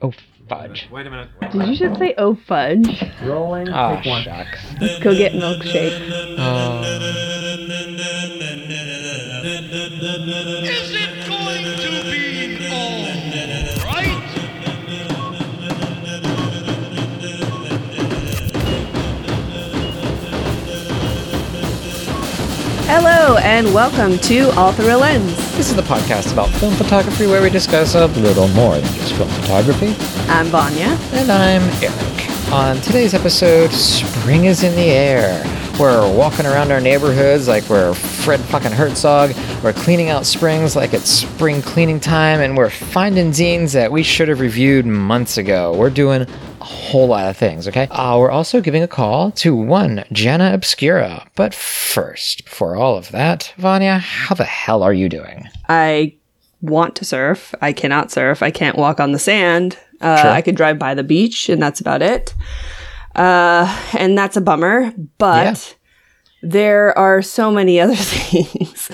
Oh, fudge. Wait a minute. Did you just say oh fudge? Rolling. Oh, take one. shucks. Let's go get milkshake. Oh. Is it going to be all right? Hello and welcome to All Through a Lens. This is the podcast about film photography where we discuss a little more than just film photography. I'm Vanya. And I'm Eric. On today's episode, spring is in the air. We're walking around our neighborhoods like we're Fred fucking Herzog. We're cleaning out springs like it's spring cleaning time, and we're finding zines that we should have reviewed months ago. We're doing a whole lot of things, okay? Uh, we're also giving a call to one Jana Obscura. But first, before all of that, Vanya, how the hell are you doing? I want to surf. I cannot surf. I can't walk on the sand. Uh, Sure. I could drive by the beach, and that's about it. Uh, and that's a bummer. But there are so many other things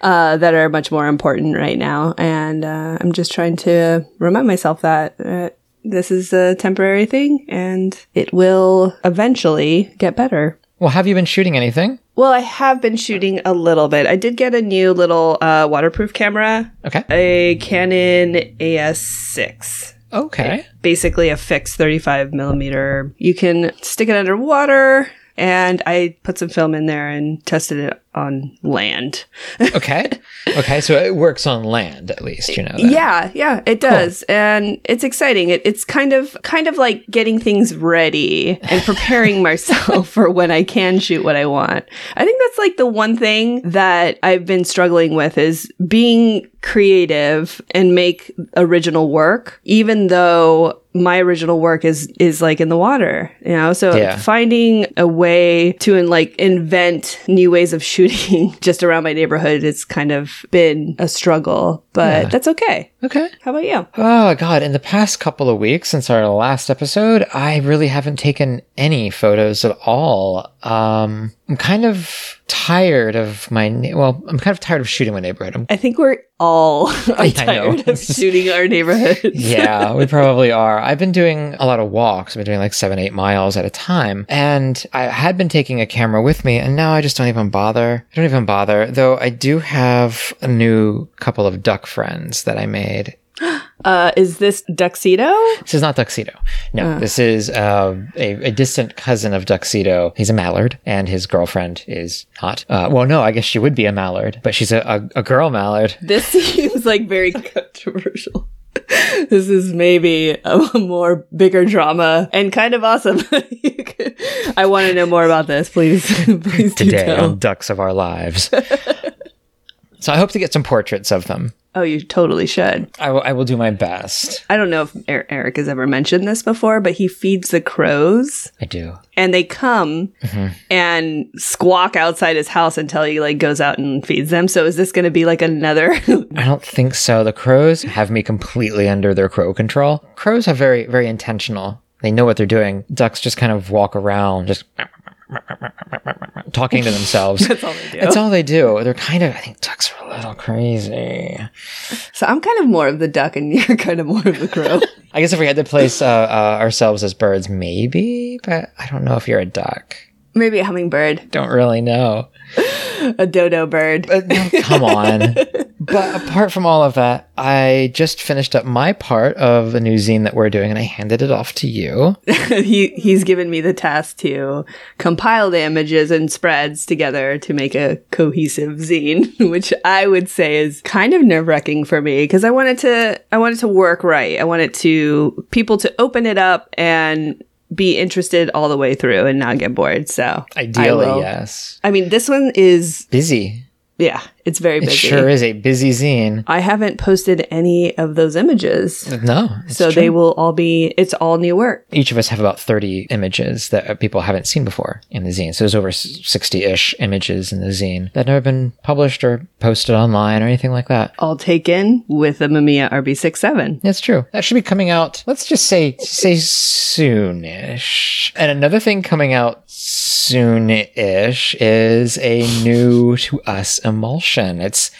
uh, that are much more important right now, and uh, I'm just trying to remind myself that. This is a temporary thing and it will eventually get better. Well, have you been shooting anything? Well, I have been shooting a little bit. I did get a new little uh, waterproof camera, Okay. a Canon AS6. Okay. Basically, a fixed 35 millimeter. You can stick it underwater, and I put some film in there and tested it on land. Okay. Okay. So it works on land, at least, you know. That. Yeah, yeah, it does, and it's exciting. It, it's kind of kind of like getting things ready and preparing myself for when I can shoot what I want. I think that's like the one thing that I've been struggling with is being creative and make original work, even though my original work is is like in the water, you know. So Yeah. finding a way to in, like invent new ways of shooting just around my neighborhood, it's kind of been a struggle, but Yeah. that's okay. Okay. How about you? Oh god, in the past couple of weeks since our last episode, I really haven't taken any photos at all. Um I'm kind of tired of my na- well, I'm kind of tired of shooting my neighborhood. I'm- I think we're all are tired of shooting our neighborhoods. yeah, we probably are. I've been doing a lot of walks. I've been doing like seven, eight miles at a time. And I had been taking a camera with me, and now I just don't even bother. I don't even bother. Though I do have a new couple of duck friends that I made. Uh, is this Duxedo? This is not Duxedo. No, this is uh, a, a distant cousin of Duxedo. He's a mallard, and his girlfriend is not. Uh, well, no, I guess she would be a mallard, but she's a, a, a girl mallard. This seems like very controversial. This is maybe a more bigger drama and kind of awesome. I want to know more about this, please. please do Today on Ducks of Our Lives. so I hope to get some portraits of them. Oh, you totally should. I will- I will do my best. I don't know if Er- Eric has ever mentioned this before, but he feeds the crows I do. and they come and squawk outside his house until he like goes out and feeds them. So is this going to be like another? I don't think so. The crows have me completely under their crow control. Crows are very, very intentional. They know what they're doing. Ducks just kind of walk around, just talking to themselves. That's all they do. That's all they do. They're kind of, I think ducks are a little crazy. so I'm kind of more of the duck and you're kind of more of the crow. I guess if we had to place uh, uh, ourselves as birds, maybe, but I don't know if you're a duck. Maybe a hummingbird, Don't really know. a dodo bird. But no, come on. but apart from all of that, I just finished up my part of a new zine that we're doing and I handed it off to you. he he's given me the task to compile the images and spreads together to make a cohesive zine, which I would say is kind of nerve wracking for me because I wanted to I wanted to work right. I wanted to people to open it up and be interested all the way through and not get bored. So Ideally, will- yes. I mean, this one is Busy. Yeah, it's very It busy. sure is a busy zine. I haven't posted any of those images. No. So true. they will all be, it's all new work. each of us have about 30 images that people haven't seen before in the zine. So there's over 60 ish images in the zine that have never been published or posted online or anything like that. All taken with a Mamiya RB67. That's true. That should be coming out, let's just say, say soonish. And another thing coming out soon-ish is a new to us emulsion. It's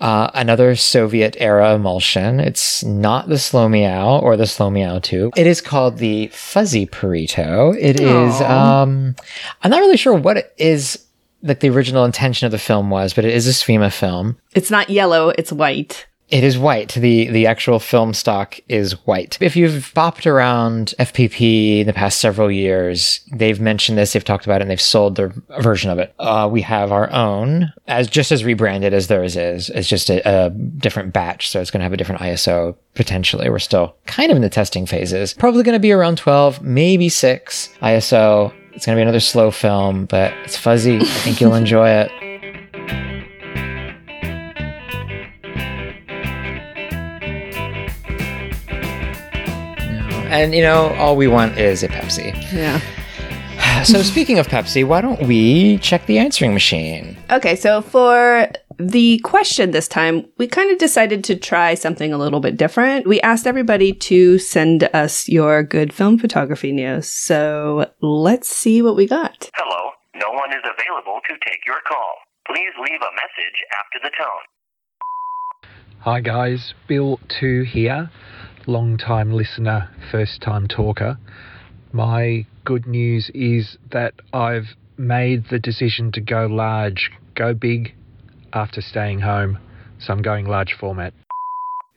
Uh, another Soviet era emulsion. It's not the Slow Meow or the Slow Meow 2. It is called the Fuzzy Purito. It is, um, I'm not really sure what it is, like the original intention of the film was, but it is a Svema film. It's not yellow, it's white. It is white. The the actual film stock is white. If you've bopped around FPP in the past several years, they've mentioned this, they've talked about it, and they've sold their version of it. Uh, we have our own, as just as rebranded as theirs is. It's just a, a different batch, so it's going to have a different ISO potentially. We're still kind of in the testing phases. Probably going to be around 12, maybe 6 ISO. It's going to be another slow film, but it's fuzzy. I think you'll enjoy it. Mm. And you know, all we want is a Pepsi. Yeah. So speaking of Pepsi, why don't we check the answering machine? Okay, so for the question this time, we kind of decided to try something a little bit different. We asked everybody to send us your good film photography news. So let's see what we got. Hello, no one is available to take your call. Please leave a message after the tone. Hi guys, Bill 2 here, long time listener, first time talker. My good news is that I've made the decision to go large, go big after staying home. So I'm going large format.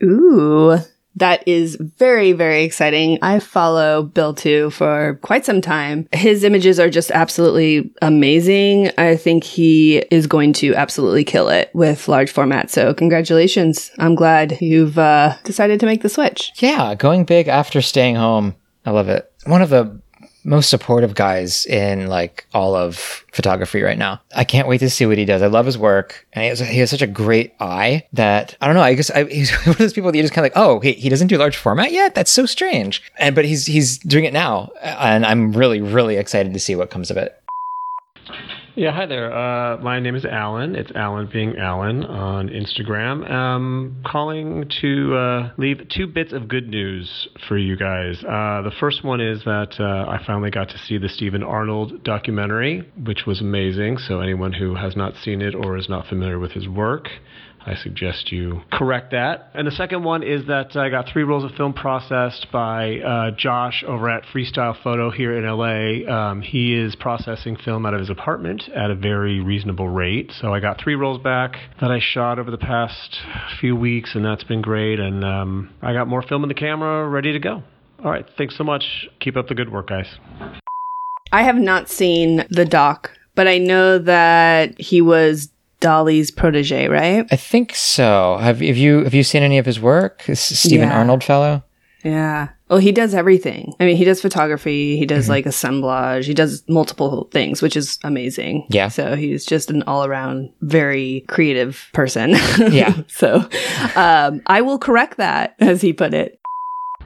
Ooh, that is very, very exciting. I follow Bill too for quite some time. His images are just absolutely amazing. I think he is going to absolutely kill it with large format. So congratulations. I'm glad you've uh, decided to make the switch. Yeah, going big after staying home. I love it. One of the most supportive guys in like all of photography right now. I can't wait to see what he does. I love his work, and he has, he has such a great eye that I don't know. I guess I, he's one of those people that you just kind of like, oh, he, he doesn't do large format yet. That's so strange. And but he's he's doing it now, and I'm really really excited to see what comes of it. Yeah, hi there. Uh, my name is Alan. It's Alan being Alan on Instagram. Um, calling to uh, leave two bits of good news for you guys. Uh, the first one is that uh, I finally got to see the Steven Arnold documentary, which was amazing. So anyone who has not seen it or is not familiar with his work, I suggest you correct that. And the second one is that I got three rolls of film processed by uh, Josh over at Freestyle Photo here in LA. Um, he is processing film out of his apartment at a very reasonable rate. So I got three rolls back that I shot over the past few weeks, and that's been great. And um, I got more film in the camera ready to go. All right, thanks so much. Keep up the good work, guys. I have not seen the doc, but I know that he was Dalí's protege, right? I think so. Have, have you have you seen any of his work? This Steven Yeah. Arnold fellow. Yeah. Well, he does everything. I mean, he does photography, he does like assemblage, he does multiple things, which is amazing. Yeah. So he's just an all around very creative person. Yeah. so um, I will correct that, as he put it.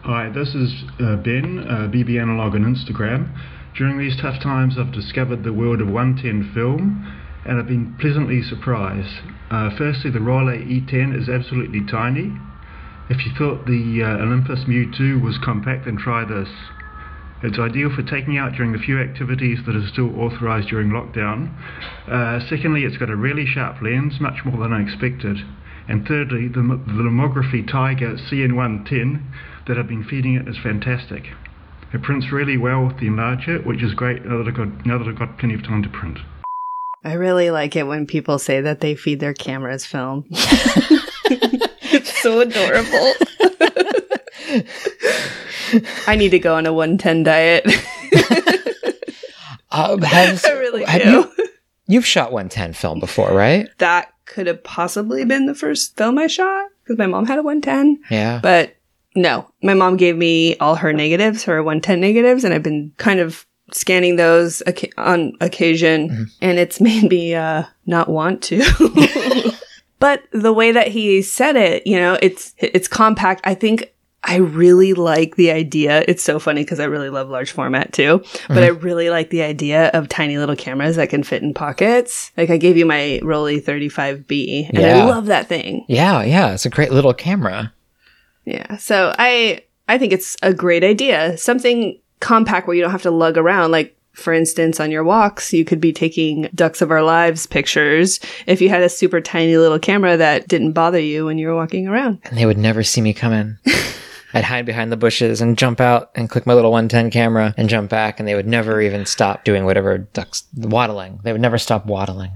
Hi, this is uh, Ben, uh, BB Analog on Instagram. During these tough times, I've discovered the world of 110 film and I've been pleasantly surprised. Uh, firstly, the Rollei E10 is absolutely tiny. If you thought the uh, Olympus Mu 2 was compact, then try this. It's ideal for taking out during the few activities that are still authorized during lockdown. Uh, secondly, it's got a really sharp lens, much more than I expected. And thirdly, the, the Lomography Tiger CN110 that I've been feeding it is fantastic. It prints really well with the enlarger, which is great now that I've got, now that I've got plenty of time to print. I really like it when people say that they feed their cameras film. it's so adorable. I need to go on a 110 diet. Um, Has, I really have do. you you've shot 110 film before, right? that could have possibly been the first film I shot because my mom had a 110. Yeah. But no, my mom gave me all her negatives, her 110 negatives, and I've been kind of scanning those on occasion, and it's made me uh, not want to. but the way that he said it, you know, it's it's compact. I think I really like the idea. It's so funny because I really love large format too, but I really like the idea of tiny little cameras that can fit in pockets. Like I gave you my Rollei 35B, and Yeah. I love that thing. yeah, yeah. It's a great little camera. Yeah. So I I think it's a great idea. Something compact where you don't have to lug around. Like for instance, on your walks, you could be taking ducks of our lives pictures if you had a super tiny little camera that didn't bother you when you were walking around. And they would never see me come in. I'd hide behind the bushes and jump out and click my little 110 camera and jump back, and they would never even stop doing whatever ducks waddling. They would never stop waddling.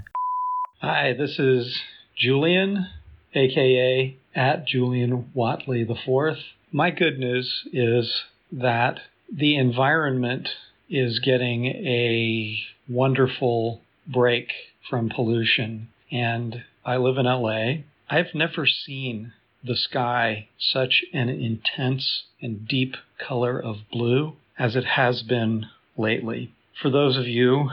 Hi, this is Julian, aka at Julian Watley the Fourth. My good news is that the environment is getting a wonderful break from pollution. And I live in LA. I've never seen the sky such an intense and deep color of blue as it has been lately. For those of you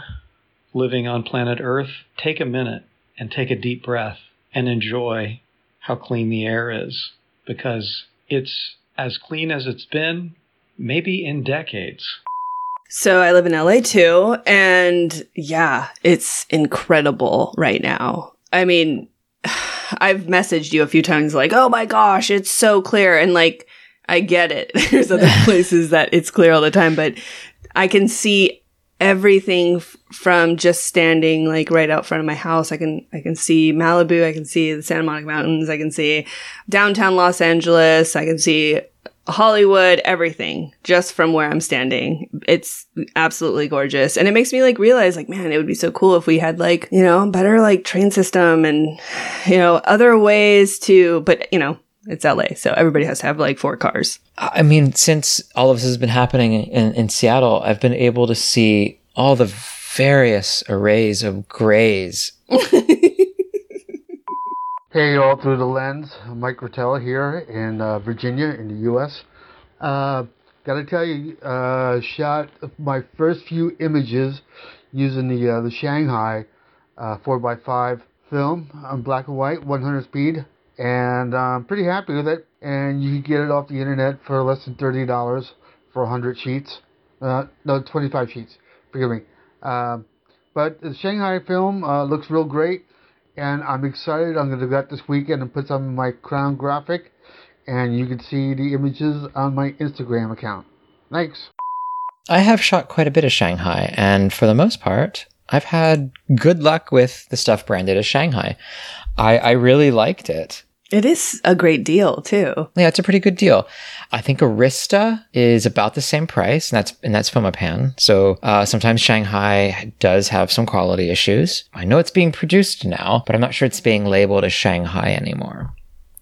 living on planet Earth, take a minute and take a deep breath and enjoy how clean the air is because it's as clean as it's been maybe in decades. So I live in LA too, and yeah, it's incredible right now. I mean, I've messaged you a few times like, "Oh my gosh, it's so clear." And like I get it. There's other places that it's clear all the time, but I can see everything f- from just standing like right out front of my house. I can I can see Malibu, I can see the Santa Monica Mountains, I can see downtown Los Angeles, I can see Hollywood, everything just from where I'm standing. It's absolutely gorgeous. And it makes me like realize like, man, it would be so cool if we had like, you know, better like train system and, you know, other ways to, but you know, it's LA. So everybody has to have like four cars. I mean, since all of this has been happening in, in Seattle, I've been able to see all the various arrays of grays. Hey, all through the lens. Mike Rotella here in uh, Virginia, in the U.S. Uh, gotta tell you, uh, shot my first few images using the uh, the Shanghai uh, 4x5 film on black and white, 100 speed, and I'm pretty happy with it. And you can get it off the internet for less than thirty dollars for 100 sheets. Uh, no, 25 sheets. Forgive me. Uh, but the Shanghai film uh, looks real great and I'm excited. I'm going to do that this weekend and put some of my crown graphic, and you can see the images on my Instagram account. Thanks. I have shot quite a bit of Shanghai, and for the most part, I've had good luck with the stuff branded as Shanghai. I, I really liked it. It is a great deal too. Yeah, it's a pretty good deal. I think Arista is about the same price, and that's and that's Fomapan. So uh, sometimes Shanghai does have some quality issues. I know it's being produced now, but I'm not sure it's being labeled as Shanghai anymore.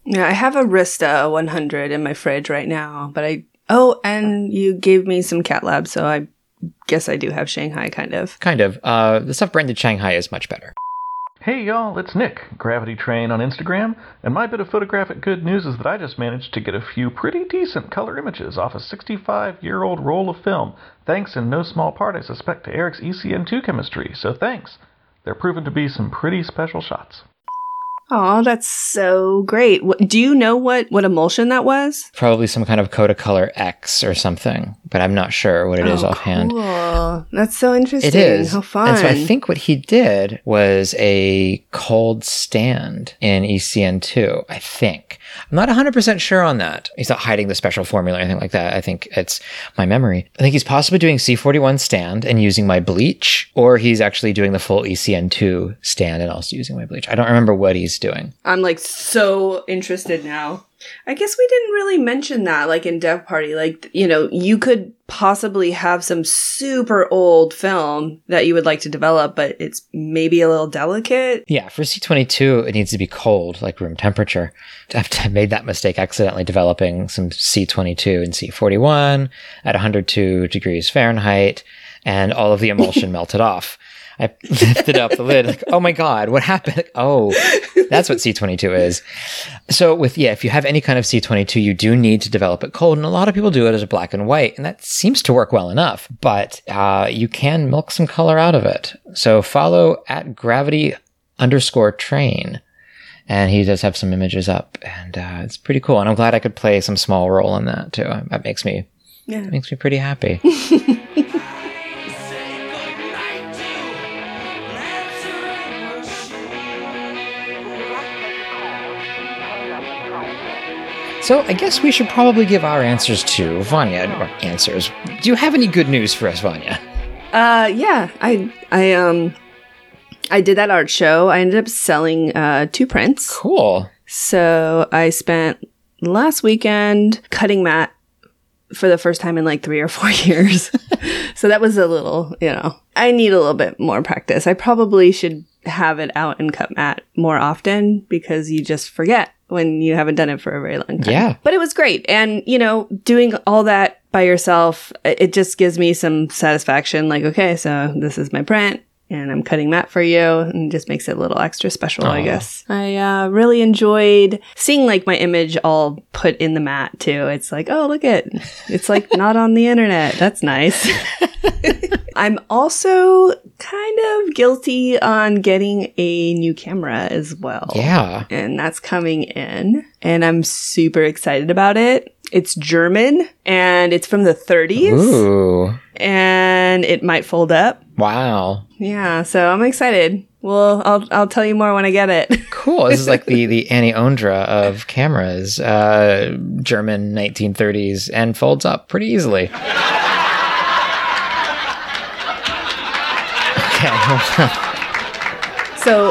Yeah, I have Arista 100 in my fridge right now, but I oh, and you gave me some cat lab, so I guess I do have Shanghai kind of. Kind of. Uh, the stuff branded Shanghai is much better. Hey y'all, it's Nick, Gravity Train on Instagram, and my bit of photographic good news is that I just managed to get a few pretty decent color images off a 65 year old roll of film, thanks in no small part, I suspect, to Eric's ECN2 chemistry, so thanks. They're proven to be some pretty special shots. Oh, that's so great. Do you know what what emulsion that was? Probably some kind of Kodacolor X or something, but I'm not sure what it is Oh, offhand. Cool. That's so interesting. It is. How fun. And so I think what he did was a cold stand in E ECN2, I think. I'm not 100% sure on that. He's not hiding the special formula or anything like that. I think it's my memory. I think he's possibly doing C41 stand and using my bleach, or he's actually doing the full E ECN2 stand and also using my bleach. I don't remember what he's doing. I'm like so interested now. I guess we didn't really mention that, like in Dev Party. Like, you know, you could possibly have some super old film that you would like to develop, but it's maybe a little delicate. Yeah, for C22, it needs to be cold, like room temperature. I've made that mistake accidentally developing some C22 and C41 at 102 degrees Fahrenheit, and all of the emulsion melted off. I lifted up the lid, like, oh my God, what happened? Oh, that's what C22 is. So, with, yeah, if you have any kind of C22, you do need to develop it cold. And a lot of people do it as a black and white, and that seems to work well enough, but uh, you can milk some color out of it. So, follow at gravity underscore train. And he does have some images up, and uh, it's pretty cool. And I'm glad I could play some small role in that too. That makes me Yeah. makes me pretty happy. So I guess we should probably give our answers to Vanya. Or answers. Do you have any good news for us, Vanya? Uh, yeah, I I um I did that art show. I ended up selling uh two prints. Cool. So I spent last weekend cutting mat for the first time in like three or four years. so that was a little, you know, I need a little bit more practice. I probably should have it out and cut mat more often because you just forget when you haven't done it for a very long time. Yeah. But it was great. And, you know, doing all that by yourself, it it just gives me some satisfaction. Like, okay, so this is my print and I'm cutting mat for you and just makes it a little extra special, I guess. I uh, really enjoyed seeing like my image all put in the mat too. It's like, oh, look at it's like not on the internet. That's nice. I'm also kind of guilty on getting a new camera as well. Yeah. And that's coming in, and I'm super excited about it. It's German and it's from the 30s, Ooh. and it might fold up. Wow. Yeah, so I'm excited. Well, I'll I'll tell you more when I get it. Cool. This is like the the Annie Ondra of cameras. Uh, German 1930s and folds up pretty easily. Okay. so,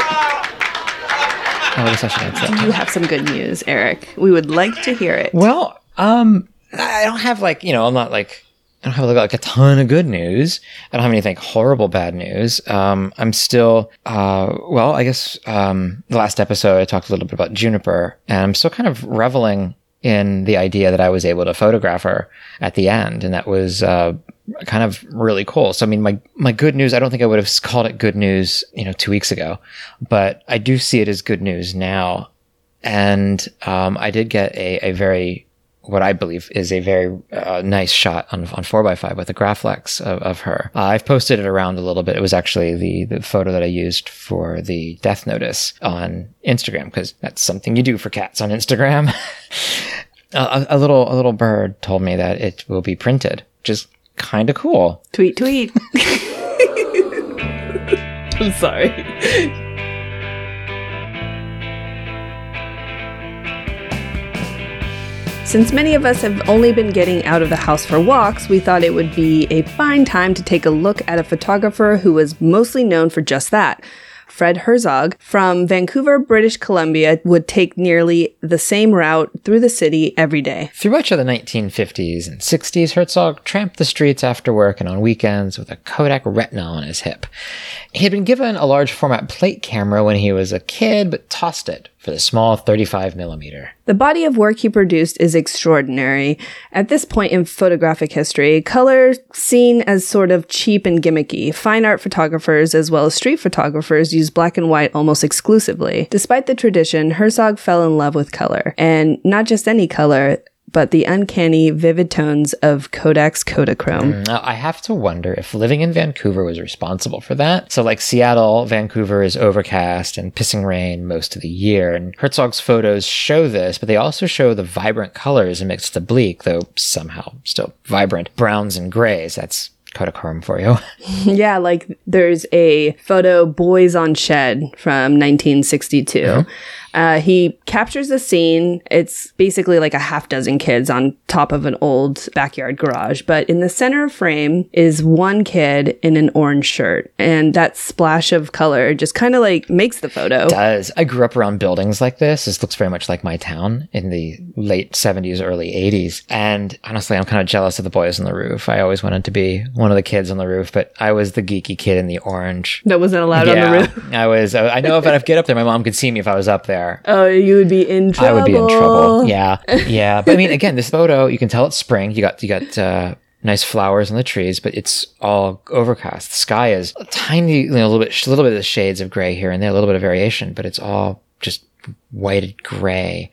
Oh, I guess I should answer do you have some good news, Eric? We would like to hear it. Well, um, I don't have like you know, I'm not like I don't have like a ton of good news. I don't have anything horrible bad news. Um, I'm still uh, well, I guess um, the last episode I talked a little bit about Juniper, and I'm still kind of reveling in the idea that I was able to photograph her at the end, and that was uh, kind of really cool. So, I mean, my my good news. I don't think I would have called it good news, you know, two weeks ago, but I do see it as good news now and um, I did get a, a very what I believe is a very uh, nice shot on on four x five with a Graflex of, of her. Uh, I've posted it around a little bit. It was actually the the photo that I used for the death notice on Instagram because that's something you do for cats on Instagram. a, a little a little bird told me that it will be printed, which is kind of cool. Tweet, tweet. I'm sorry. Since many of us have only been getting out of the house for walks, we thought it would be a fine time to take a look at a photographer who was mostly known for just that. Fred Herzog from Vancouver, British Columbia, would take nearly the same route through the city every day. Through much of the 1950s and 60s, Herzog tramped the streets after work and on weekends with a Kodak Retina on his hip. He had been given a large format plate camera when he was a kid, but tossed it for the small 35 millimeter. The body of work he produced is extraordinary. At this point in photographic history, color seen as sort of cheap and gimmicky. Fine art photographers as well as street photographers use black and white almost exclusively. Despite the tradition, Herzog fell in love with color, and not just any color, but the uncanny, vivid tones of Kodak's Kodachrome. Mm, now, I have to wonder if living in Vancouver was responsible for that. So, like Seattle, Vancouver is overcast and pissing rain most of the year. And Herzog's photos show this, but they also show the vibrant colors amidst the bleak, though somehow still vibrant, browns and grays. That's Kodachrome for you. Yeah, like there's a photo, Boys on Shed from 1962. Uh-huh. Uh, he captures the scene. It's basically like a half dozen kids on top of an old backyard garage. But in the center of frame is one kid in an orange shirt. And that splash of color just kind of like makes the photo. does. I grew up around buildings like this. This looks very much like my town in the late 70s, early 80s. And honestly, I'm kind of jealous of the boys on the roof. I always wanted to be one of the kids on the roof, but I was the geeky kid in the orange. That wasn't allowed on the roof. I was. I know if I'd get up there, my mom could see me if I was up there. Oh, you would be in trouble. I would be in trouble. Yeah, yeah. But I mean, again, this photo you can tell it's spring. You got you got uh, nice flowers on the trees, but it's all overcast. The sky is a tiny, you know, a little bit, a little bit of the shades of gray here and there, a little bit of variation, but it's all just whited gray.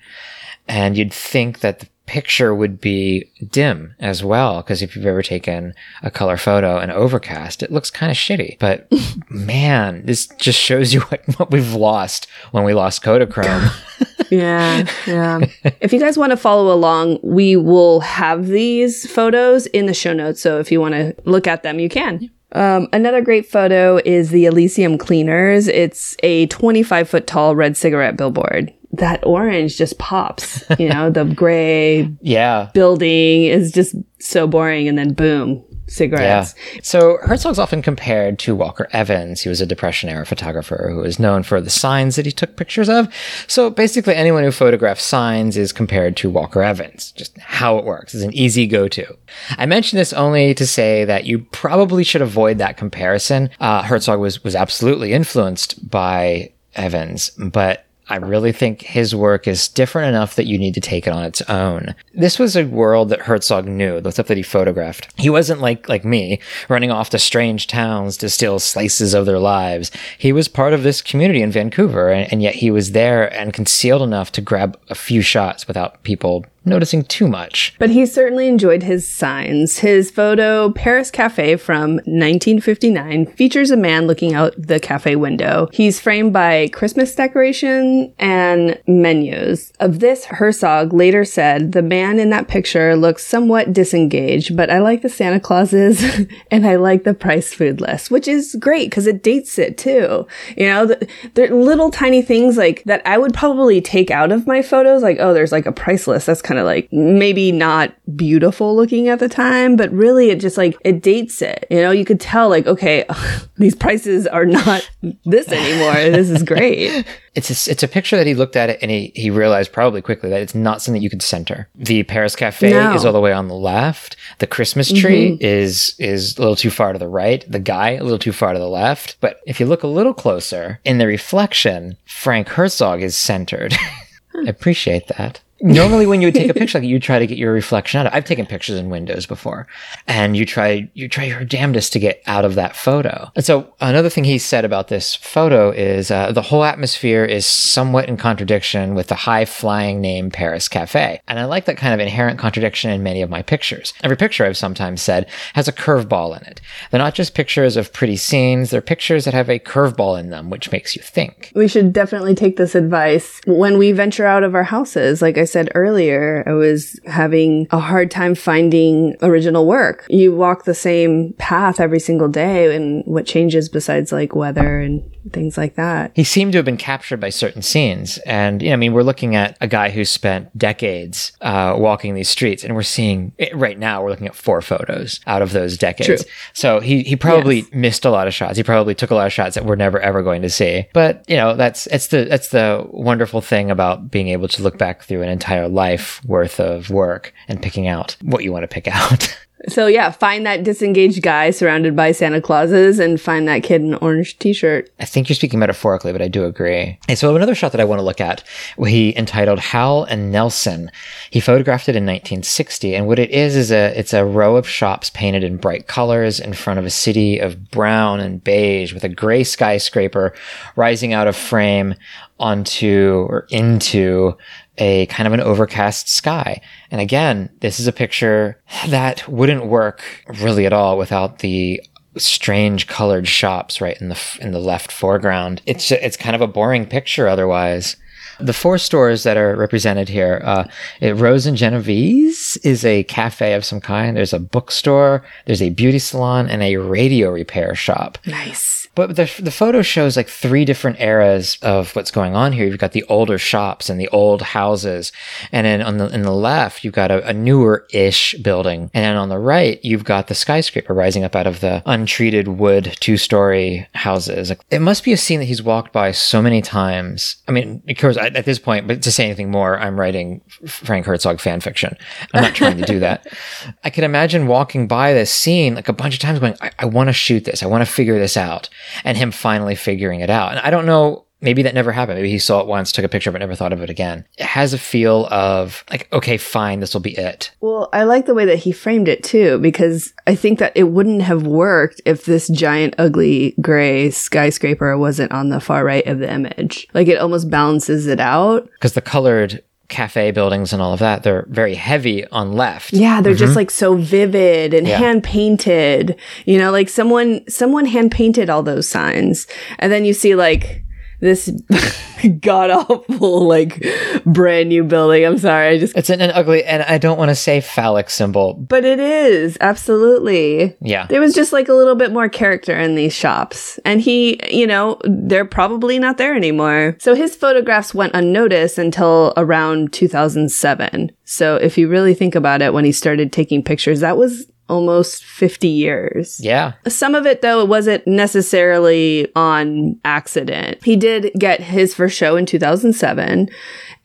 And you'd think that the picture would be dim as well, because if you've ever taken a color photo and overcast, it looks kind of shitty. But man, this just shows you what, what we've lost when we lost Kodachrome. Yeah, yeah. if you guys want to follow along, we will have these photos in the show notes. So if you want to look at them, you can. Um, another great photo is the Elysium Cleaners. It's a 25 foot tall red cigarette billboard. That orange just pops. You know, the gray Yeah. building is just so boring, and then boom, cigarettes. Yeah. So Herzog's often compared to Walker Evans. He was a Depression era photographer who was known for the signs that he took pictures of. So basically, anyone who photographs signs is compared to Walker Evans. Just how it works. It's an easy go to. I mention this only to say that you probably should avoid that comparison. Uh, Herzog was, was absolutely influenced by Evans, but I really think his work is different enough that you need to take it on its own. This was a world that Herzog knew, the stuff that he photographed. He wasn't like like me, running off to strange towns to steal slices of their lives. He was part of this community in Vancouver, and, and yet he was there and concealed enough to grab a few shots without people noticing too much. But he certainly enjoyed his signs. His photo, Paris Cafe from 1959, features a man looking out the cafe window. He's framed by Christmas decoration and menus. Of this, Herzog later said, The man in that picture looks somewhat disengaged, but I like the Santa Clauses and I like the price food list, which is great because it dates it too. You know, the, they're little tiny things like that I would probably take out of my photos, like, oh, there's like a price list. That's kind like maybe not beautiful looking at the time, but really it just like it dates it. You know, you could tell like, okay, these prices are not this anymore. this is great. It's a, it's a picture that he looked at it and he, he realized probably quickly that it's not something you could center. The Paris Cafe No. is all the way on the left. The Christmas mm-hmm. tree is is a little too far to the right. The guy a little too far to the left. But if you look a little closer in the reflection, Frank Herzog is centered. I appreciate that. Normally, when you would take a picture, like you try to get your reflection out. of I've taken pictures in windows before, and you try you try your damnedest to get out of that photo. And so, another thing he said about this photo is uh, the whole atmosphere is somewhat in contradiction with the high flying name Paris Cafe, and I like that kind of inherent contradiction in many of my pictures. Every picture I've sometimes said has a curveball in it. They're not just pictures of pretty scenes; they're pictures that have a curveball in them, which makes you think. We should definitely take this advice when we venture out of our houses. Like I said earlier, I was having a hard time finding original work. You walk the same path every single day, and what changes besides like weather and things like that? he seemed to have been captured by certain scenes. And, you know, I mean, we're looking at a guy who spent decades uh, walking these streets, and we're seeing right now, we're looking at four photos out of those decades. True. So he, he probably Yes. missed a lot of shots. He probably took a lot of shots that we're never ever going to see. But, you know, that's, it's the, that's the wonderful thing about being able to look back through an entire life worth of work and picking out what you want to pick out. So yeah, find that disengaged guy surrounded by Santa Clauses and find that kid in an orange t-shirt. I think you're speaking metaphorically, but I do agree. And so another shot that I want to look at, he entitled Hal and Nelson. He photographed it in 1960, and what it is is a it's a row of shops painted in bright colors in front of a city of brown and beige with a gray skyscraper rising out of frame onto or into a kind of an overcast sky. And again, this is a picture that wouldn't work really at all without the strange colored shops right in the in the left foreground. It's it's kind of a boring picture otherwise. The four stores that are represented here, uh, it- Rose and Genovese is a cafe of some kind. There's a bookstore, there's a beauty salon, and a radio repair shop. Nice. But the, the photo shows like three different eras of what's going on here. You've got the older shops and the old houses. And then on the, in the left, you've got a, a newer ish building. And then on the right, you've got the skyscraper rising up out of the untreated wood two story houses. It must be a scene that he's walked by so many times. I mean, of course, at, at this point, but to say anything more, I'm writing Frank Herzog fan fiction. I'm not trying to do that. I can imagine walking by this scene like a bunch of times going, I, I want to shoot this. I want to figure this out. And him finally figuring it out. And I don't know, maybe that never happened. Maybe he saw it once, took a picture of it, never thought of it again. It has a feel of like, okay, fine, this will be it. Well, I like the way that he framed it too, because I think that it wouldn't have worked if this giant, ugly, gray skyscraper wasn't on the far right of the image. Like it almost balances it out. Because the colored cafe buildings and all of that, they're very heavy on left. Yeah, they're just mm-hmm. like so vivid and Yeah. hand painted. You know, like someone someone hand painted all those signs. And then you see like this god awful like brand new building. I'm sorry, I just It's an, an ugly, and I don't want to say phallic symbol. but it is absolutely. Yeah. There was just like a little bit more character in these shops. And he, you know, they're probably not there anymore. So his photographs went unnoticed until around 2007. So if you really think about it, when he started taking pictures, that was almost 50 years. Yeah. Some of it, though, it wasn't necessarily on accident. He did get his first show in 2007.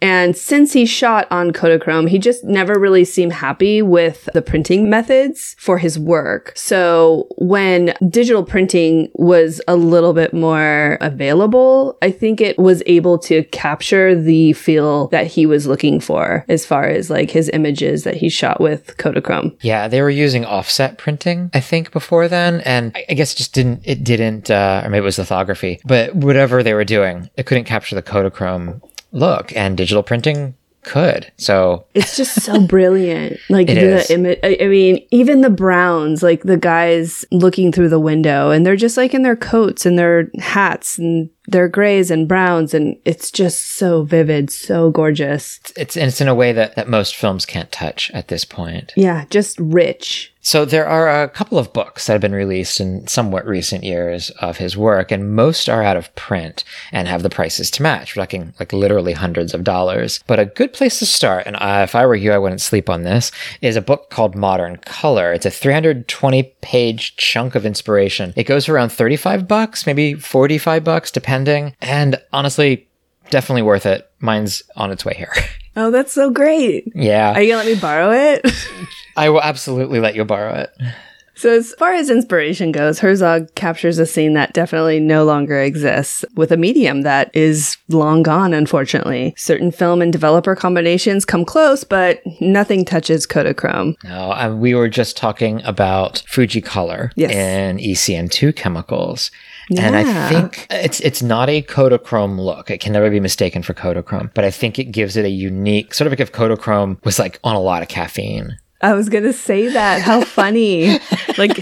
And since he shot on Kodachrome, he just never really seemed happy with the printing methods for his work. So when digital printing was a little bit more available, I think it was able to capture the feel that he was looking for as far as like his images that he shot with Kodachrome. Yeah, they were using offset printing, I think, before then, and I guess it just didn't. It didn't, uh, or maybe it was lithography, but whatever they were doing, it couldn't capture the Kodachrome look, and digital printing could. So It's just so brilliant. Like the image. I I mean, even the browns, like the guys looking through the window, and they're just like in their coats and their hats and their grays and browns, and it's just so vivid, so gorgeous. it's it's in a way that that most films can't touch at this point. Yeah, just rich. So there are a couple of books that have been released in somewhat recent years of his work, and most are out of print and have the prices to match. We're talking like literally hundreds of dollars. But a good place to start, and uh, if I were you, I wouldn't sleep on this, is a book called Modern Color. It's a 320 page chunk of inspiration. It goes for around 35 bucks, maybe 45 bucks, depending. And honestly, definitely worth it. Mine's on its way here. Oh, that's so great. yeah. Are you gonna let me borrow it? I will absolutely let you borrow it. So, as far as inspiration goes, Herzog captures a scene that definitely no longer exists with a medium that is long gone, unfortunately. Certain film and developer combinations come close, but nothing touches Kodachrome. No, um, we were just talking about Fuji Color Yes. and ECN2 chemicals. And I think it's it's not a Kodachrome look. It can never be mistaken for Kodachrome, but I think it gives it a unique sort of like if Kodachrome was like on a lot of caffeine. I was gonna say that. How funny. like,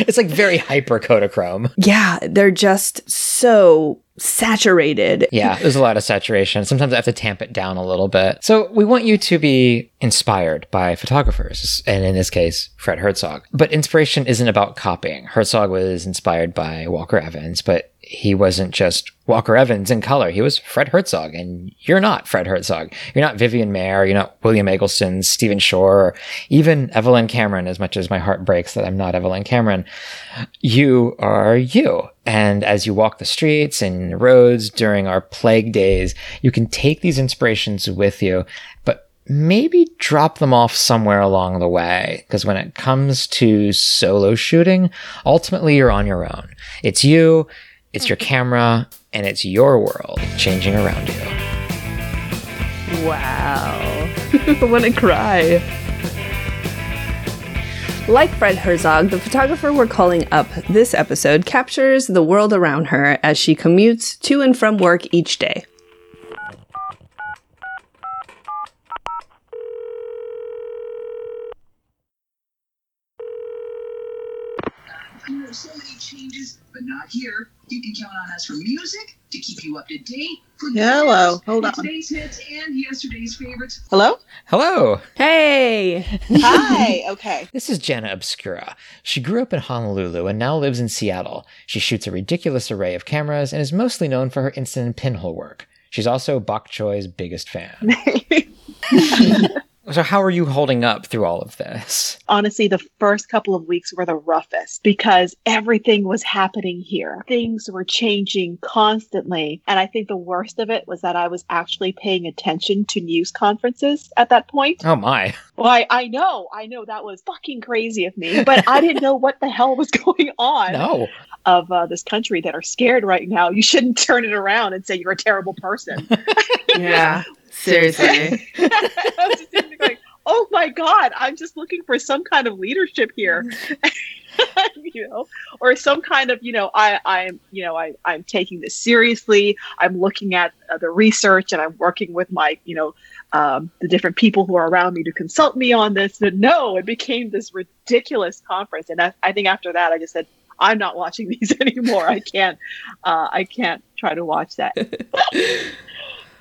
It's like very hyper Kodachrome. yeah, they're just so saturated. Yeah, there's a lot of saturation. Sometimes I have to tamp it down a little bit. So we want you to be inspired by photographers, and in this case, Fred Herzog. But inspiration isn't about copying. Herzog was inspired by Walker Evans, but he wasn't just Walker Evans in color. He was Fred Herzog, and you're not Fred Herzog. You're not Vivian Maier. You're not William Eggleston, Stephen Shore, or even Evelyn Cameron, as much as my heart breaks that I'm not Evelyn Cameron. You are you. And as you walk the streets and roads during our plague days, you can take these inspirations with you, but maybe drop them off somewhere along the way. Because when it comes to solo shooting, ultimately you're on your own. It's you, it's your camera, and it's your world changing around you. Wow. I want to cry. Like Fred Herzog, the photographer we're calling up this episode captures the world around her as she commutes to and from work each day. So many changes, but not here. You can count on us for music to keep you up to date. For Hello, hold on. Today's hits and yesterday's favorites. Hello? Hello. Hey! Hi. Okay. This is Jenna Obscura. She grew up in Honolulu and now lives in Seattle. She shoots a ridiculous array of cameras and is mostly known for her instant pinhole work. She's also Bok Choi's biggest fan. so, how are you holding up through all of this? Honestly, the first couple of weeks were the roughest because everything was happening here. Things were changing constantly. And I think the worst of it was that I was actually paying attention to news conferences at that point. Oh my. Well, I, I know, I know that was fucking crazy of me, but I didn't know what the hell was going on No. of uh, this country that are scared right now. You shouldn't turn it around and say you're a terrible person. Yeah, seriously. I was just going, oh my god, I'm just looking for some kind of leadership here. you know, or some kind of, you know, I, I'm, you know, I, I'm taking this seriously. I'm looking at uh, the research and I'm working with my, you know, um, the different people who are around me to consult me on this. But no, it became this ridiculous conference. And I, I think after that, I just said, I'm not watching these anymore. I can't. Uh, I can't try to watch that.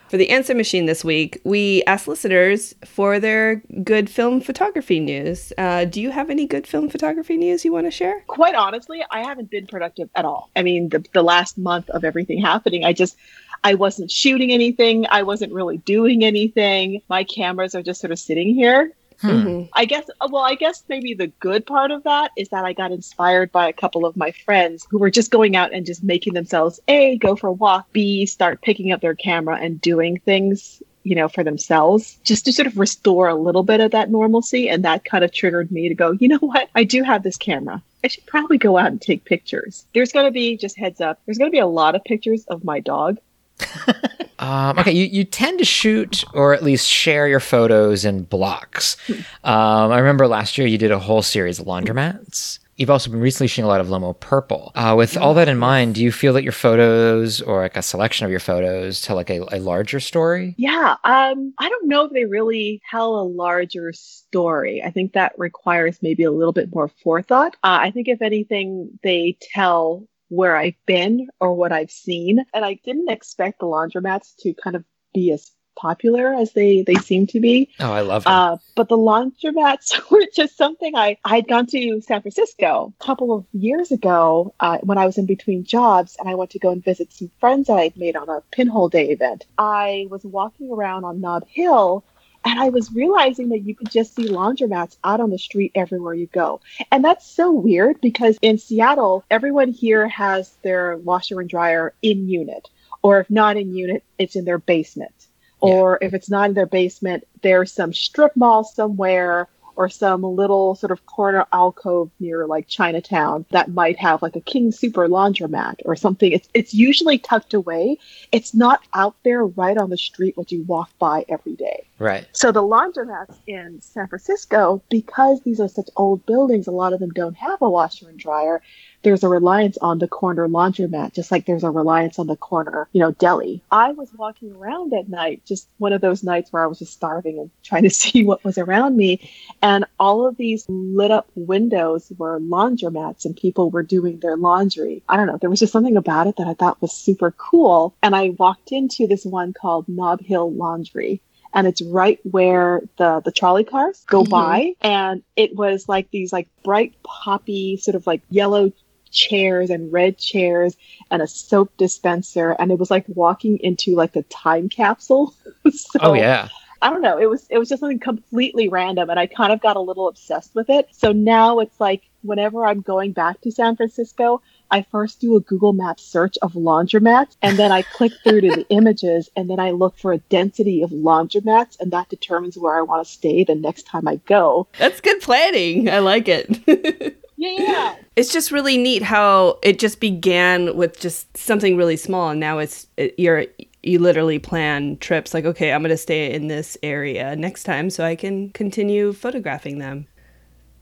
For the answer machine this week, we asked listeners for their good film photography news. Uh, do you have any good film photography news you want to share? Quite honestly, I haven't been productive at all. I mean, the the last month of everything happening, I just I wasn't shooting anything. I wasn't really doing anything. My cameras are just sort of sitting here. Mhm. I guess, uh, well, I guess maybe the good part of that is that I got inspired by a couple of my friends who were just going out and just making themselves A, go for a walk, B, start picking up their camera and doing things, you know, for themselves, just to sort of restore a little bit of that normalcy. And that kind of triggered me to go, you know what? I do have this camera. I should probably go out and take pictures. There's going to be, just heads up, there's going to be a lot of pictures of my dog. Um, okay, you, you tend to shoot or at least share your photos in blocks. Um, I remember last year you did a whole series of laundromats. You've also been recently shooting a lot of Lomo Purple. Uh, with all that in mind, do you feel that your photos or like a selection of your photos tell like a, a larger story? Yeah, um, I don't know if they really tell a larger story. I think that requires maybe a little bit more forethought. Uh, I think if anything, they tell where I've been or what I've seen, and I didn't expect the laundromats to kind of be as popular as they they seem to be. Oh, I love them. Uh, but the laundromats were just something I I had gone to San Francisco a couple of years ago uh, when I was in between jobs, and I went to go and visit some friends that I'd made on a Pinhole Day event. I was walking around on Nob Hill. And I was realizing that you could just see laundromats out on the street everywhere you go. And that's so weird because in Seattle, everyone here has their washer and dryer in unit. Or if not in unit, it's in their basement or if it's not in their basement, there's some strip mall somewhere or some little sort of corner alcove near like Chinatown that might have like a King Super laundromat or something. It's it's usually tucked away. It's not out there right on the street what you walk by every day. Right. So the laundromats in San Francisco, because these are such old buildings, a lot of them don't have a washer and dryer. There's a reliance on the corner laundromat, just like there's a reliance on the corner, you know, deli. I was walking around at night, just one of those nights where I was just starving and trying to see what was around me. And all of these lit up windows were laundromats and people were doing their laundry. I don't know. There was just something about it that I thought was super cool. And I walked into this one called Nob Hill Laundry and it's right where the the trolley cars go Mhm. by and it was like these like bright poppy sort of like yellow chairs and red chairs and a soap dispenser and it was like walking into like a time capsule so oh yeah. I don't know. It was it was just something completely random, and I kind of got a little obsessed with it. So now it's like whenever I'm going back to San Francisco, I first do a Google Maps search of laundromats, and then I click through to the images, and then I look for a density of laundromats, and that determines where I want to stay the next time I go. That's good planning. I like it. Yeah. It's just really neat how it just began with just something really small, and now it's it, you're you literally plan trips like, okay, I'm gonna stay in this area next time, so I can continue photographing them.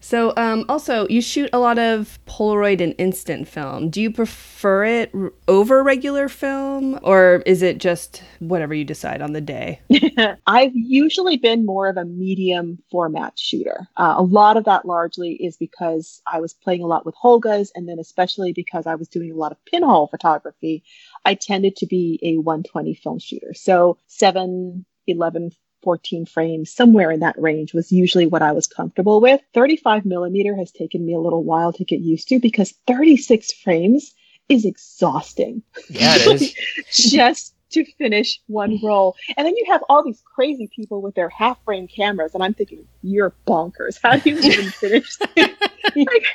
So, um, also, you shoot a lot of Polaroid and instant film. Do you prefer it over regular film, or is it just whatever you decide on the day? I've usually been more of a medium format shooter. Uh, a lot of that largely is because I was playing a lot with Holgas, and then especially because I was doing a lot of pinhole photography, I tended to be a 120 film shooter. So 7, 11, 14 frames, somewhere in that range was usually what I was comfortable with. 35 millimeter has taken me a little while to get used to because 36 frames is exhausting. Yeah, it is. Just to finish one roll. And then you have all these crazy people with their half frame cameras, and I'm thinking, you're bonkers. How do you even finish? like,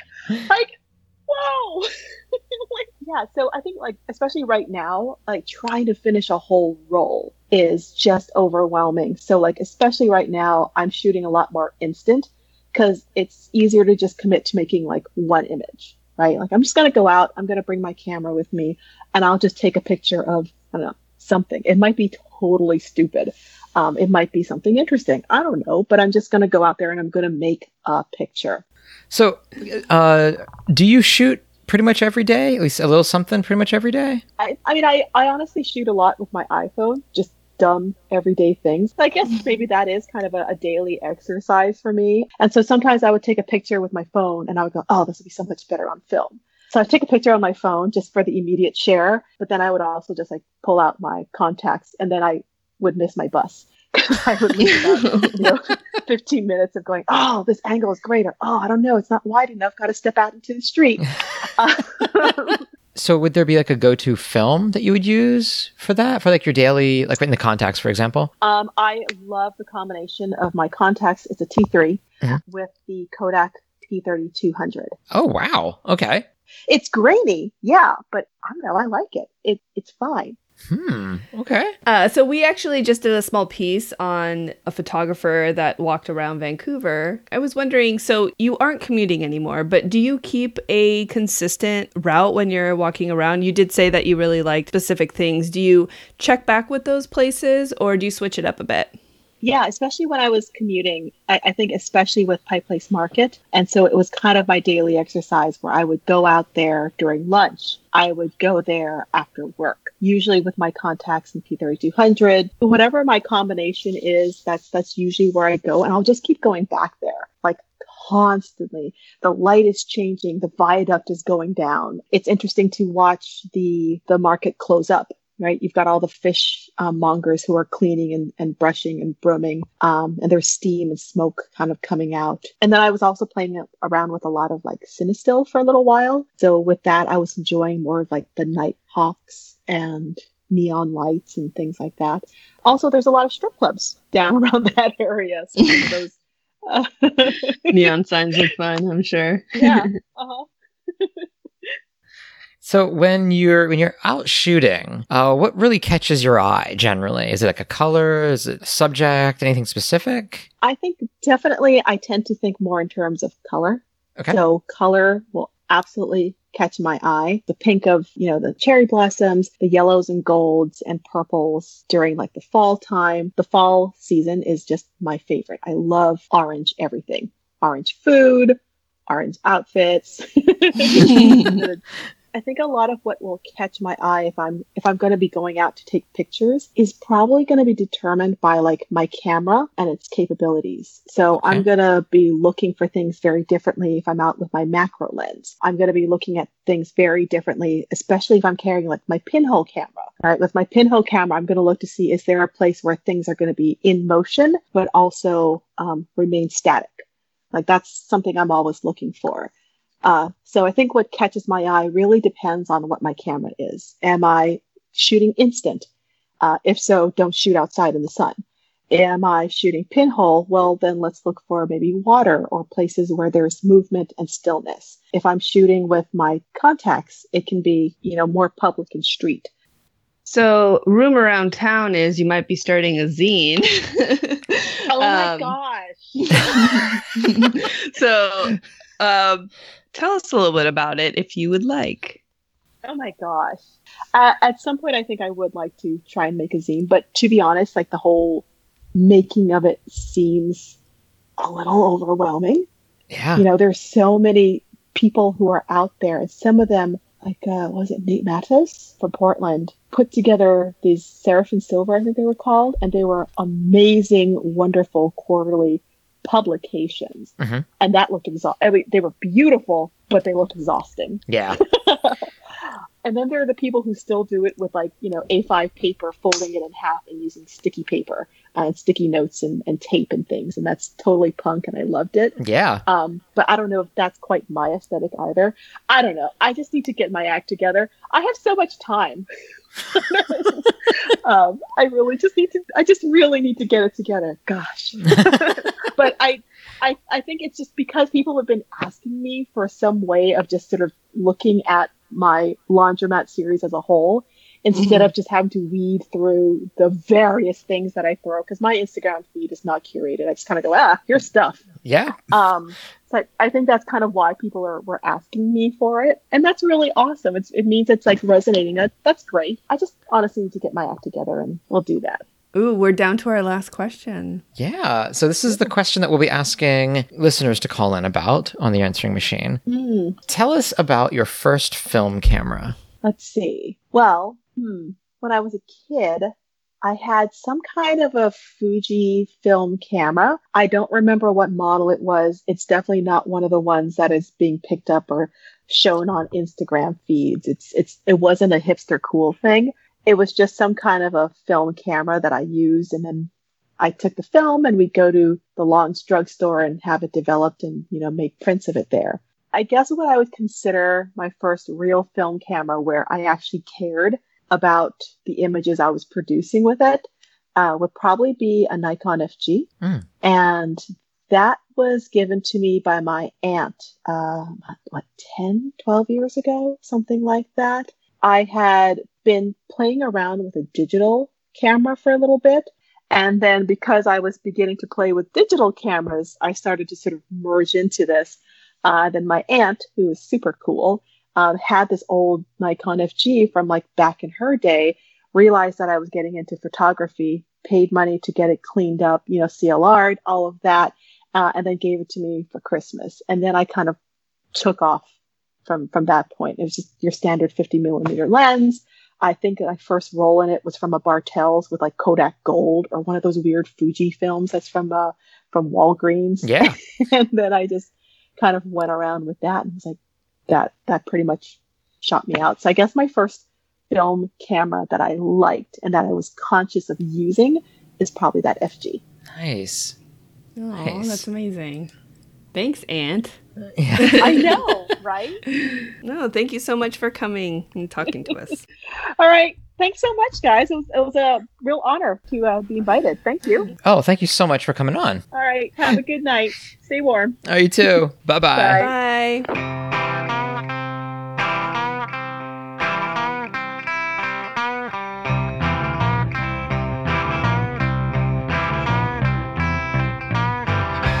like, whoa. like, yeah, so I think like especially right now, like trying to finish a whole roll is just overwhelming. So like especially right now, I'm shooting a lot more instant because it's easier to just commit to making like one image, right? Like I'm just gonna go out, I'm gonna bring my camera with me, and I'll just take a picture of I don't know something. It might be totally stupid. Um, it might be something interesting. I don't know, but I'm just gonna go out there and I'm gonna make a picture. So, uh, do you shoot pretty much every day? At least a little something pretty much every day? I, I mean, I, I honestly shoot a lot with my iPhone, just dumb everyday things. I guess maybe that is kind of a, a daily exercise for me. And so sometimes I would take a picture with my phone and I would go, oh, this would be so much better on film. So I take a picture on my phone just for the immediate share, but then I would also just like pull out my Contax and then I would miss my bus. I about you know, 15 minutes of going, oh, this angle is greater. Oh, I don't know, it's not wide enough. Got to step out into the street. So would there be like a go-to film that you would use for that? For like your daily, like in the Contax, for example? Um, I love the combination of my Contax. It's a T3 Mhm. with the Kodak P3200. Oh wow. Okay. It's grainy, yeah, but I don't know. I like it. It it's fine. Hmm. Okay. Uh, so we actually just did a small piece on a photographer that walked around Vancouver. I was wondering, so you aren't commuting anymore, but do you keep a consistent route when you're walking around? You did say that you really liked specific things. Do you check back with those places, or do you switch it up a bit? Yeah, especially when I was commuting. I, I think especially with Pike Place Market, and so it was kind of my daily exercise where I would go out there during lunch. I would go there after work, usually with my Contax in P3200. Whatever my combination is, that's that's usually where I go, and I'll just keep going back there, like constantly. The light is changing, the viaduct is going down. It's interesting to watch the the market close up right? You've got all the fish um, mongers who are cleaning and, and brushing and brooming, um, and there's steam and smoke kind of coming out. And then I was also playing around with a lot of like Cinestill for a little while. So with that, I was enjoying more of like the night hawks and neon lights and things like that. Also, there's a lot of strip clubs down around that area. So those. Uh, Neon signs are fun, I'm sure. yeah. Uh-huh. So when you're when you're out shooting, uh, what really catches your eye generally? Is it like a color? Is it a subject? Anything specific? I think definitely I tend to think more in terms of color. Okay. So color will absolutely catch my eye. The pink of, you know, the cherry blossoms, the yellows and golds and purples during like the fall time. The fall season is just my favorite. I love orange everything. Orange food, orange outfits. I think a lot of what will catch my eye if I'm if I'm going to be going out to take pictures is probably going to be determined by like my camera and its capabilities. So Okay. I'm going to be looking for things very differently if I'm out with my macro lens. I'm going to be looking at things very differently, especially if I'm carrying like my pinhole camera. All right, with my pinhole camera, I'm going to look to see is there a place where things are going to be in motion but also um, remain static. Like that's something I'm always looking for. Uh, so I think what catches my eye really depends on what my camera is. Am I shooting instant? Uh, if so, don't shoot outside in the sun. Am I shooting pinhole? Well, then let's look for maybe water or places where there's movement and stillness. If I'm shooting with my Contax, it can be, you know, more public and street. So, room around town is you might be starting a zine. Oh my Um, gosh. so, um, tell us a little bit about it if you would like. Oh my gosh. Uh, at some point, I think I would like to try and make a zine, but to be honest, like the whole making of it seems a little overwhelming. Yeah. You know, there's so many people who are out there, and some of them, like, uh, was it Nate Matos from Portland, put together these Seraph and Silver, I think they were called, and they were amazing, wonderful quarterly publications. Mhm. And that looked exhausting. I mean, they were beautiful, but they looked exhausting. Yeah. And then there are the people who still do it with like, you know, A5 paper, folding it in half and using sticky paper uh, and sticky notes and, and tape and things. And that's totally punk and I loved it. Yeah. Um, but I don't know if that's quite my aesthetic either. I don't know. I just need to get my act together. I have so much time. um, I really just need to, I just really need to get it together. Gosh. but I, I, I think it's just because people have been asking me for some way of just sort of looking at my laundromat series as a whole instead of just having to weed through the various things that I throw because my Instagram feed is not curated. I just kind of go, ah, here's stuff. Yeah. Um, so I, I think that's kind of why people are were asking me for it, and that's really awesome. It's it means it's like resonating. That, that's great. I just honestly need to get my act together, and we'll do that. Ooh, we're down to our last question. Yeah. So this is the question that we'll be asking listeners to call in about on the answering machine. Hmm. Tell us about your first film camera. Let's see. Well, hmm, when I was a kid, I had some kind of a Fuji film camera. I don't remember what model it was. It's definitely not one of the ones that is being picked up or shown on Instagram feeds. It's it's it wasn't a hipster cool thing. It was just some kind of a film camera that I used and then I took the film and we'd go to the Lawrence drugstore and have it developed and, you know, make prints of it there. I guess what I would consider my first real film camera where I actually cared about the images I was producing with it uh, would probably be a Nikon FG. Mm. And that was given to me by my aunt, uh, what, 10, 12 years ago, something like that. I had been playing around with a digital camera for a little bit. And then because I was beginning to play with digital cameras, I started to sort of merge into this. Uh, then my aunt, who was super cool, um, had this old Nikon FG from like back in her day, realized that I was getting into photography, paid money to get it cleaned up, you know, CLR'd, all of that, uh, and then gave it to me for Christmas. And then I kind of took off from from that point. It was just your standard 50 millimeter lens. I think my first roll in it was from a Bartell's with like Kodak Gold or one of those weird Fuji films that's from uh, from Walgreens. Yeah. and then I just kind of went around with that and was like, that that pretty much shot me out. So I guess my first film camera that I liked and that I was conscious of using is probably that FG. Nice. Oh, Nice. that's amazing. Thanks, Aunt. I know, right? No, thank you so much for coming and talking to us. All right. Thanks so much, guys. It was, it was a real honor to uh, be invited. Thank you. Oh, thank you so much for coming on. All right. Have a good night. Stay warm. Oh, you too. Bye-bye. Bye.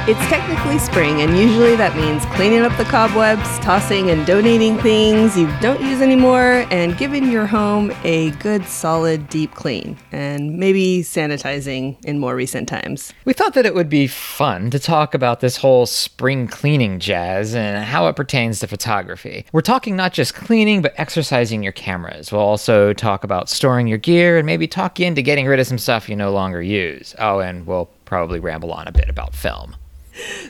It's technically spring, and usually that means cleaning up the cobwebs, tossing and donating things you don't use anymore, and giving your home a good, solid, deep clean, and maybe sanitizing in more recent times. We thought that it would be fun to talk about this whole spring cleaning jazz and how it pertains to photography. We're talking not just cleaning, but exercising your cameras. We'll also talk about storing your gear and maybe talk into getting rid of some stuff you no longer use. Oh, and we'll probably ramble on a bit about film.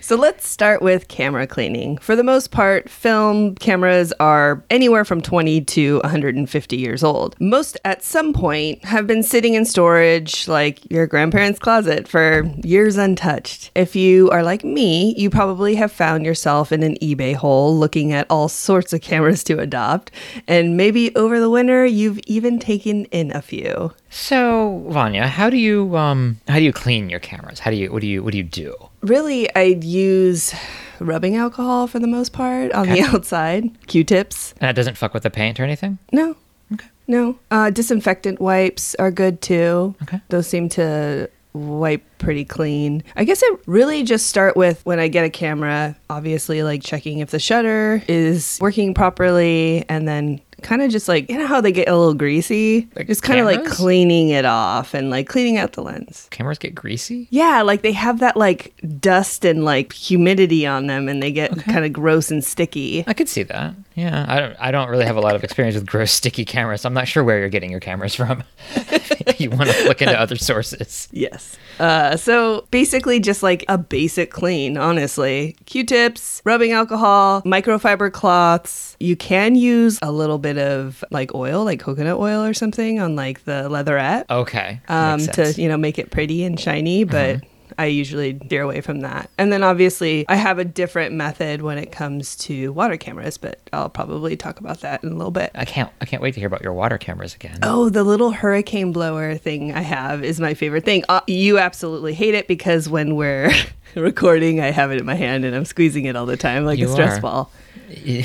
So let's start with camera cleaning. For the most part, film cameras are anywhere from 20 to 150 years old. Most at some point have been sitting in storage like your grandparents' closet for years untouched. If you are like me, you probably have found yourself in an eBay hole looking at all sorts of cameras to adopt, and maybe over the winter you've even taken in a few. So, Vanya, how do you um how do you clean your cameras? How do you what do you what do you do? Really, I'd use rubbing alcohol for the most part on the outside, Q-tips. And that doesn't fuck with the paint or anything? No. Okay. No. Uh, disinfectant wipes are good too. Okay. Those seem to wipe pretty clean. I guess I really just start with when I get a camera, obviously, like checking if the shutter is working properly and then kind of just like, you know how they get a little greasy? Like just kind of like cleaning it off and like cleaning out the lens. Cameras get greasy? Yeah, like they have that like dust and like humidity on them and they get kind of gross and sticky. I could see that. Yeah, I don't. I don't really have a lot of experience with gross, sticky cameras. I'm not sure where you're getting your cameras from. you want to look into other sources. Yes. Uh, so basically, just like a basic clean, honestly. Q tips, rubbing alcohol, microfiber cloths. You can use a little bit of like oil, like coconut oil or something, on like the leatherette Okay. um, to, you know, make it pretty and shiny, but. I usually steer away from that. And then obviously, I have a different method when it comes to water cameras, but I'll probably talk about that in a little bit. I can't. I can't wait to hear about your water cameras again. Oh, the little hurricane blower thing I have is my favorite thing. Uh, you absolutely hate it because when we're recording, I have it in my hand and I'm squeezing it all the time like You a stress are. ball.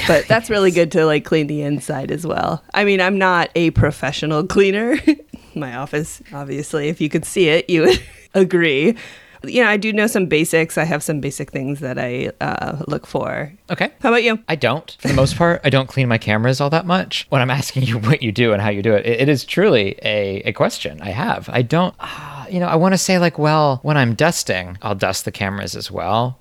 But that's really good to like clean the inside as well. I mean, I'm not a professional cleaner. my office, obviously, if you could see it, you would agree. You know, I do know some basics. I have some basic things that I uh, look for. Okay. How about you? I don't. For the most part, I don't clean my cameras all that much. When I'm asking you what you do and how you do it, it, it is truly a, a question I have. I don't, ah, you know, I want to say, like, well, when I'm dusting, I'll dust the cameras as well.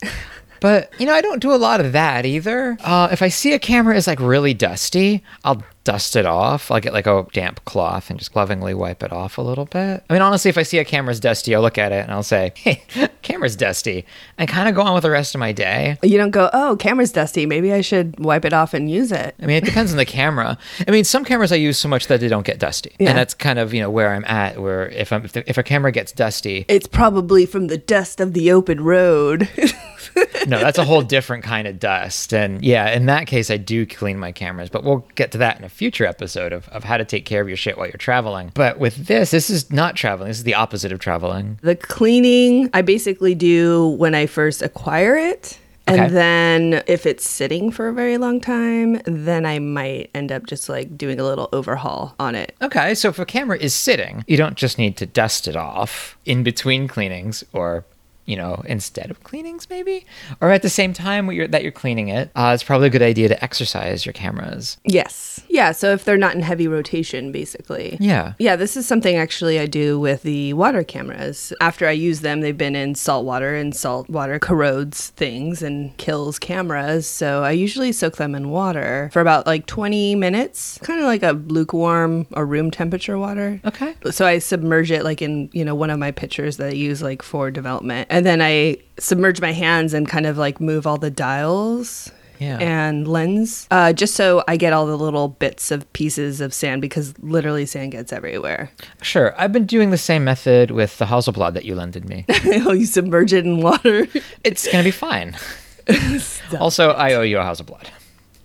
But, you know, I don't do a lot of that either. Uh, if I see a camera is like really dusty, I'll dust it off. I'll get like a damp cloth and just lovingly wipe it off a little bit. I mean, honestly, if I see a camera's dusty, I'll look at it and I'll say, hey, camera's dusty, and kind of go on with the rest of my day. You don't go, oh, camera's dusty. Maybe I should wipe it off and use it. I mean, it depends on the camera. I mean, some cameras I use so much that they don't get dusty, Yeah. and that's kind of you know where I'm at. Where if I'm if, the, if a camera gets dusty, It's probably from the dust of the open road. no, that's a whole different kind of dust. And yeah, in that case, I do clean my cameras, but we'll get to that in a future episode of, of how to take care of your shit while you're traveling. But with this, this is not traveling. This is the opposite of traveling. the cleaning I basically do when I first acquire it. And then if it's sitting for a very long time, then I might end up just like doing a little overhaul on it. Okay, so if a camera is sitting, you don't just need to dust it off in between cleanings or you know, instead of cleanings, maybe, or at the same time you're, that you're cleaning it, uh, it's probably a good idea to exercise your cameras. Yes. Yeah. So if they're not in heavy rotation, basically. Yeah. Yeah. This is something actually I do with the water cameras. After I use them, they've been in salt water, and salt water corrodes things and kills cameras. So I usually soak them in water for about like 20 minutes, kind of like a lukewarm or room temperature water. Okay. So I submerge it like in, you know, one of my pictures that I use like for development. And then I submerge my hands and kind of like move all the dials Yeah. and lens, uh, just so I get all the little bits of pieces of sand because literally sand gets everywhere. Sure. I've been doing the same method with the Hasselblad that you lended me. oh, you submerge it in water. it's going to be fine. also, I owe you a Hasselblad.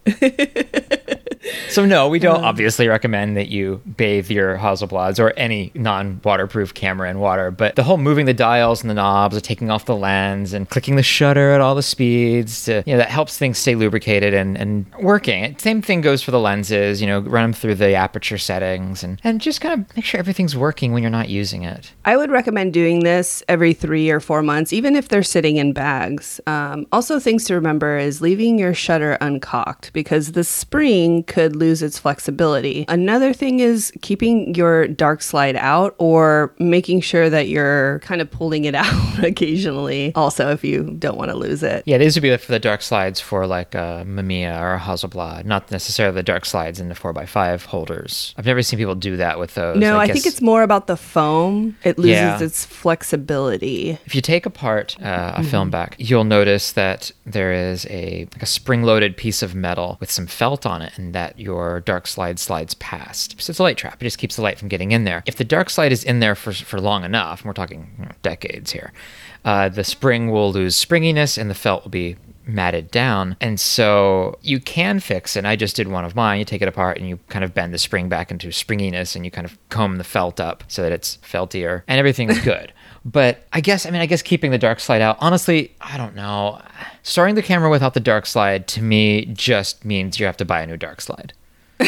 so no, we don't obviously recommend that you bathe your Hasselblads or any non-waterproof camera in water. But the whole moving the dials and the knobs, and taking off the lens, and clicking the shutter at all the speeds, to, you know, that helps things stay lubricated and, and working. Same thing goes for the lenses. You know, run them through the aperture settings and and just kind of make sure everything's working when you're not using it. I would recommend doing this every three or four months, even if they're sitting in bags. Um, also, things to remember is leaving your shutter uncocked because the spring could lose its flexibility. Another thing is keeping your dark slide out or making sure that you're kind of pulling it out occasionally. Also, if you don't want to lose it. Yeah, these would be for the dark slides for like a Mamiya or a Hasselblad, not necessarily the dark slides in the 4x5 holders. I've never seen people do that with those. No, I, guess think it's more about the foam. It loses Yeah. its flexibility. If you take apart uh, a film back, you'll notice that there is a like a spring-loaded piece of metal with some felt on it, and that your dark slide slides past. So it's a light trap. It just keeps the light from getting in there. If the dark slide is in there for for long enough, and we're talking you know, decades here, uh, the spring will lose springiness, and the felt will be matted down. And so you can fix it. And I just did one of mine. You take it apart and you kind of bend the spring back into springiness and you kind of comb the felt up so that it's feltier and everything's good. But I guess, I mean, I guess keeping the dark slide out, honestly, I don't know. Starting the camera without the dark slide to me just means you have to buy a new dark slide.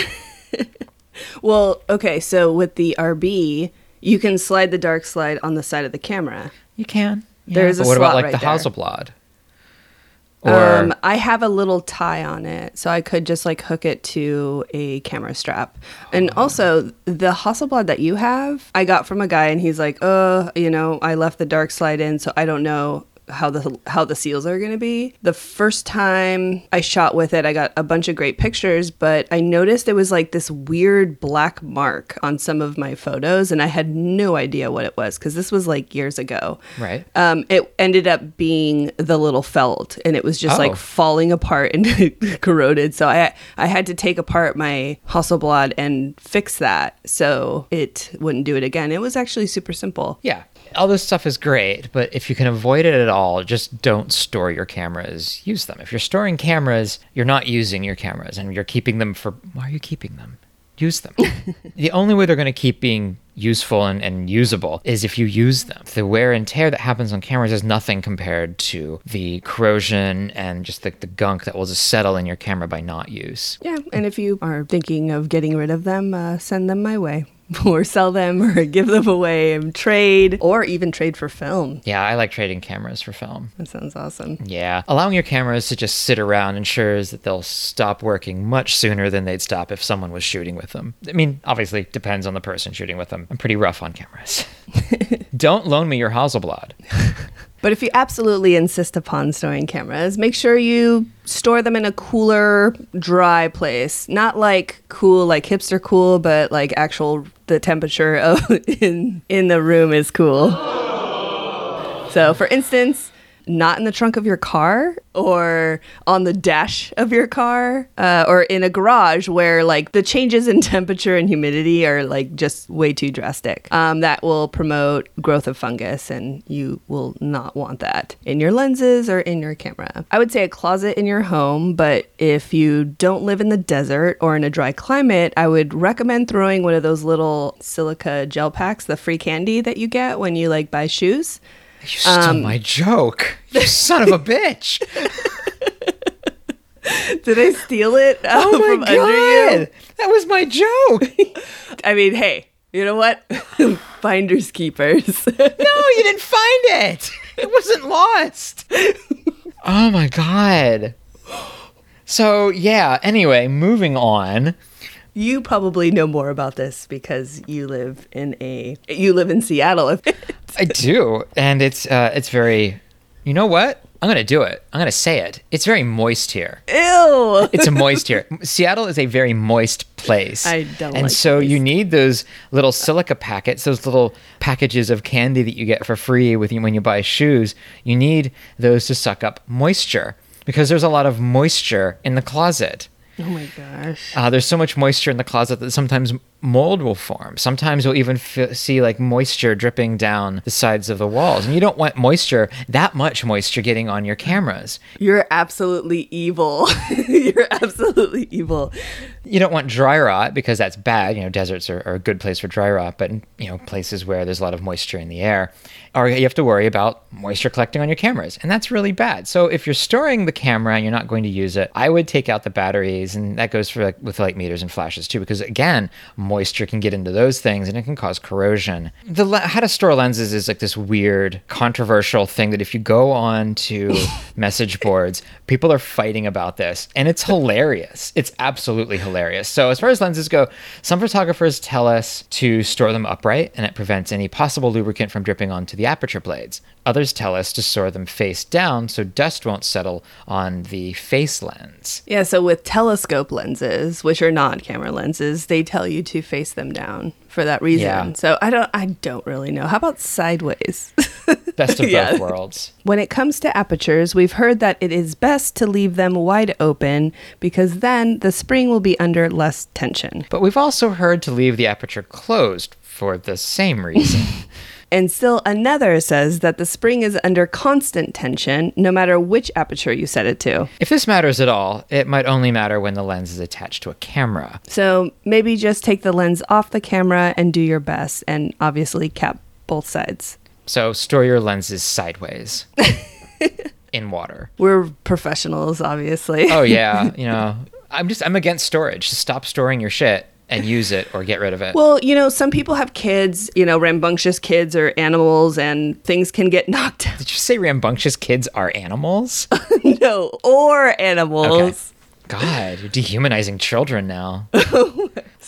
Well, okay, so with the RB, you can slide the dark slide on the side of the camera. You can. There's but a what about like right the there. Hasselblad? Or um, I have a little tie on it, so I could just like hook it to a camera strap. And Oh. also, the Hasselblad that you have, I got from a guy, and he's like, "Uh, you know, I left the dark slide in, so I don't know." How the how the seals are going to be. The first time I shot with it, I got a bunch of great pictures, but I noticed it was like this weird black mark on some of my photos and I had no idea what it was cuz this was like years ago. right. Um, it ended up being the little felt, and it was just Oh. like falling apart and corroded. So I I had to take apart my Hasselblad and fix that so it wouldn't do it again. It was actually super simple. Yeah. All this stuff is great, but if you can avoid it at all, just don't store your cameras. Use them. If you're storing cameras, you're not using your cameras and you're keeping them for. Why are you keeping them? Use them. the only way they're going to keep being useful and, and usable is if you use them. The wear and tear that happens on cameras is nothing compared to the corrosion and just the, the gunk that will just settle in your camera by not use. Yeah, and if you are thinking of getting rid of them, uh, send them my way. Or sell them, or give them away and trade, or even trade for film. Yeah, I like trading cameras for film. That sounds awesome. Yeah. Allowing your cameras to just sit around ensures that they'll stop working much sooner than they'd stop if someone was shooting with them. I mean, obviously, depends on the person shooting with them. I'm pretty rough on cameras. Don't loan me your Hasselblad. But if you absolutely insist upon storing cameras, make sure you store them in a cooler, dry place. Not like cool, like hipster cool, but like actual the temperature of in in the room is cool. So, for instance, not in the trunk of your car or on the dash of your car uh, or in a garage where like the changes in temperature and humidity are like just way too drastic. Um, that will promote growth of fungus and you will not want that in your lenses or in your camera. I would say a closet in your home, but if you don't live in the desert or in a dry climate, I would recommend throwing one of those little silica gel packs, the free candy that you get when you like buy shoes. You stole Um, my joke. You son of a bitch. Did I steal it uh, Oh my from under you? God. That was my joke. I mean, hey, you know what? Finders keepers. no, you didn't find it. It wasn't lost. oh my god. So yeah. Anyway, moving on. You probably know more about this because you live in a you live in Seattle. I do, and it's uh, it's very. You know what? I'm gonna do it. I'm gonna say it. It's very moist here. Ew. It's a moist here. Seattle is a very moist place. I don't And like so you need those little silica packets, those little packages of candy that you get for free with you when you buy shoes. You need those to suck up moisture because there's a lot of moisture in the closet. Oh my gosh. Uh, there's so much moisture in the closet that sometimes mold will form. Sometimes you'll even f- see like moisture dripping down the sides of the walls. And you don't want moisture, that much moisture getting on your cameras. You're absolutely evil. You're absolutely evil. You don't want dry rot because that's bad. You know, deserts are, are a good place for dry rot, but you know, places where there's a lot of moisture in the air, or you have to worry about moisture collecting on your cameras, and that's really bad. So if you're storing the camera and you're not going to use it, I would take out the batteries, and that goes for like with light meters and flashes too, because again, moisture can get into those things and it can cause corrosion. The le- how to store lenses is like this weird, controversial thing that if you go on to message boards, people are fighting about this, and it's hilarious. It's absolutely hilarious. So as far as lenses go, some photographers tell us to store them upright, and it prevents any possible lubricant from dripping onto the aperture blades. Others tell us to store them face down so dust won't settle on the face lens. Yeah, so with telescope lenses, which are not camera lenses, they tell you to face them down for that reason. Yeah. So I don't I don't really know. How about sideways? Best of Yeah. both worlds. When it comes to apertures, we've heard that it is best to leave them wide open because then the spring will be under less tension. But we've also heard to leave the aperture closed for the same reason. And still another says that the spring is under constant tension no matter which aperture you set it to. if this matters at all, it might only matter when the lens is attached to a camera. So maybe just take the lens off the camera and do your best and obviously cap both sides. So store your lenses sideways in water. We're professionals, obviously. Oh yeah, you know, I'm just I'm against storage. Just stop storing your shit and use it or get rid of it. Well, you know, some people have kids, you know, rambunctious kids or animals, and things can get knocked out. Did you say rambunctious kids are animals? no, or animals. God, you're dehumanizing children now.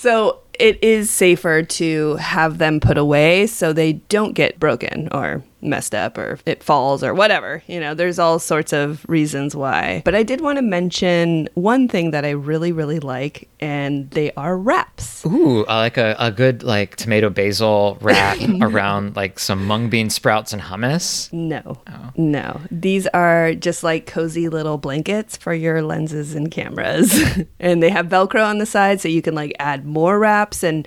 So it is safer to have them put away so they don't get broken or messed up or it falls or whatever. You know, there's all sorts of reasons why. But I did want to mention one thing that I really, really like, and they are wraps. Ooh, I like a, a good like tomato basil wrap around like some mung bean sprouts and hummus. No, oh. no. These are just like cozy little blankets for your lenses and cameras. and they have Velcro on the side so you can like add more wraps and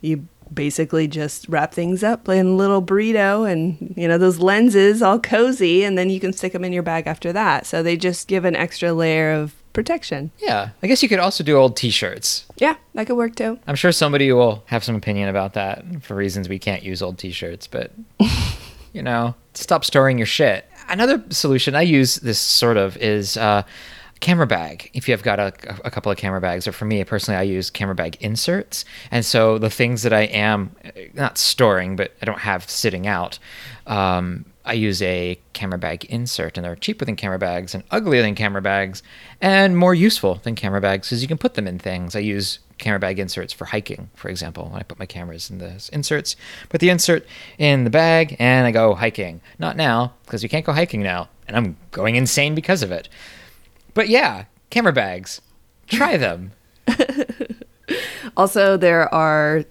you basically just wrap things up in a little burrito and you know those lenses all cozy and then you can stick them in your bag after that. So they just give an extra layer of protection. Yeah, I guess you could also do old T-shirts. Yeah, that could work too. I'm sure somebody will have some opinion about that for reasons we can't use old T-shirts, but you know, stop storing your shit. Another solution I use this sort of is uh, camera bag. If you have got a, a couple of camera bags, or for me personally, I use camera bag inserts. And so the things that I am not storing, but I don't have sitting out, um, I use a camera bag insert, and they're cheaper than camera bags and uglier than camera bags and more useful than camera bags because you can put them in things. I use camera bag inserts for hiking, for example, when I put my cameras in the inserts. Put the insert in the bag and I go hiking. Not now because you can't go hiking now, and I'm going insane because of it. But yeah, camera bags. Try them. Also, there are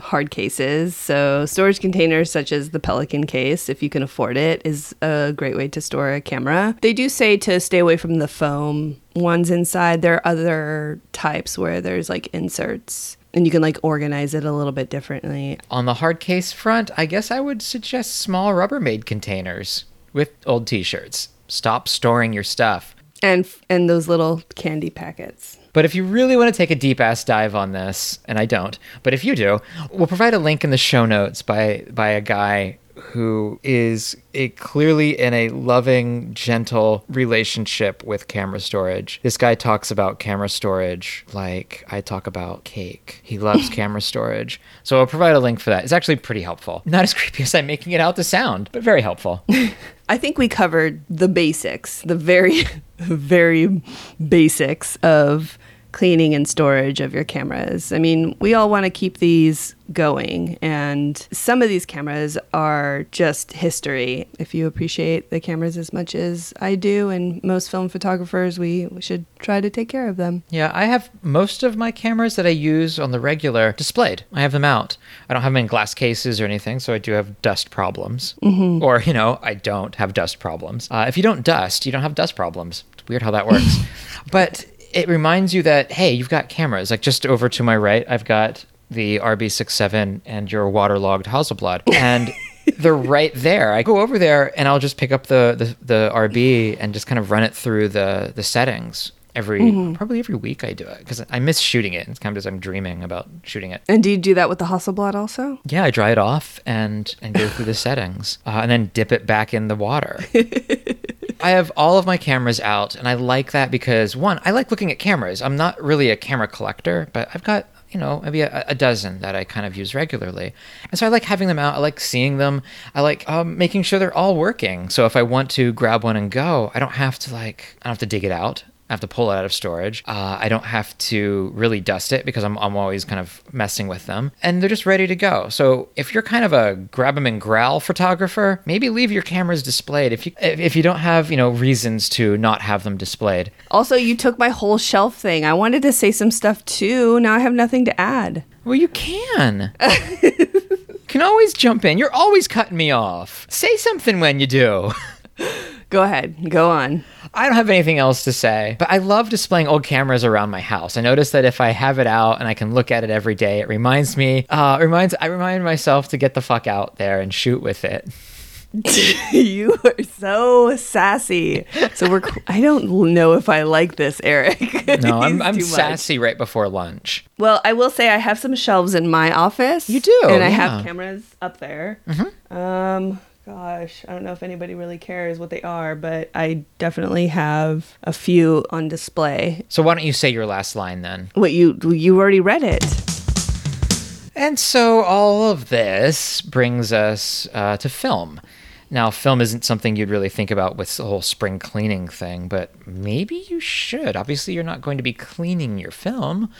hard cases. So, storage containers such as the Pelican case, if you can afford it, is a great way to store a camera. They do say to stay away from the foam ones inside. There are other types where there's like inserts and you can like organize it a little bit differently. On the hard case front, I guess I would suggest small Rubbermaid containers with old t-shirts. Stop storing your stuff. And and those little candy packets. But if you really want to take a deep ass dive on this, and I don't, but if you do, we'll provide a link in the show notes by by a guy who is a, clearly in a loving, gentle relationship with camera storage. This guy talks about camera storage like I talk about cake. He loves camera storage. So I'll provide a link for that. It's actually pretty helpful. Not as creepy as I'm making it out to sound, but very helpful. I think we covered the basics, the very, very basics of cleaning and storage of your cameras. I mean, we all want to keep these going, and some of these cameras are just history. If you appreciate the cameras as much as I do, and most film photographers, we should try to take care of them. Yeah, I have most of my cameras that I use on the regular displayed. I have them out. I don't have them in glass cases or anything, so I do have dust problems. Mhm. Or, you know, I don't have dust problems. Uh, if you don't dust, you don't have dust problems. It's weird how that works. but it reminds you that, hey, you've got cameras. Like just over to my right, I've got the RB67 and your waterlogged Hasselblad. And they're right there. I go over there and I'll just pick up the, the, the RB and just kind of run it through the, the settings every Mhm. probably every week I do it because I miss shooting it. It's kind of just I'm dreaming about shooting it. And do you do that with the Hasselblad also? Yeah, I dry it off and and go through the settings, uh, and then dip it back in the water. I have all of my cameras out, and I like that because one, I like looking at cameras. I'm not really a camera collector, but I've got you know maybe a, a dozen that I kind of use regularly, and so I like having them out. I like seeing them. I like um, making sure they're all working. So if I want to grab one and go, I don't have to like I don't have to dig it out. I have to pull it out of storage. Uh, I don't have to really dust it because I'm, I'm always kind of messing with them. And they're just ready to go. So if you're kind of a grab 'em and growl photographer, maybe leave your cameras displayed if you if, if you don't have, you know, reasons to not have them displayed. Also, you took my whole shelf thing. I wanted to say some stuff too. Now I have nothing to add. Well, you can. can always jump in. You're always cutting me off. Say something when you do. Go ahead. Go on. I don't have anything else to say, but I love displaying old cameras around my house. I notice that if I have it out and I can look at it every day, it reminds me, uh, reminds, I remind myself to get the fuck out there and shoot with it. you are so sassy. So we're. I don't know if I like this, Eric. No, I'm, I'm much. sassy right before lunch. Well, I will say I have some shelves in my office. You do, and I yeah. have cameras up there. Mhm. Um, gosh, I don't know if anybody really cares what they are, but I definitely have a few on display. So why don't you say your last line then? What you you already read it? And so all of this brings us uh, to film. Now, film isn't something you'd really think about with the whole spring cleaning thing, but maybe you should. Obviously, you're not going to be cleaning your film,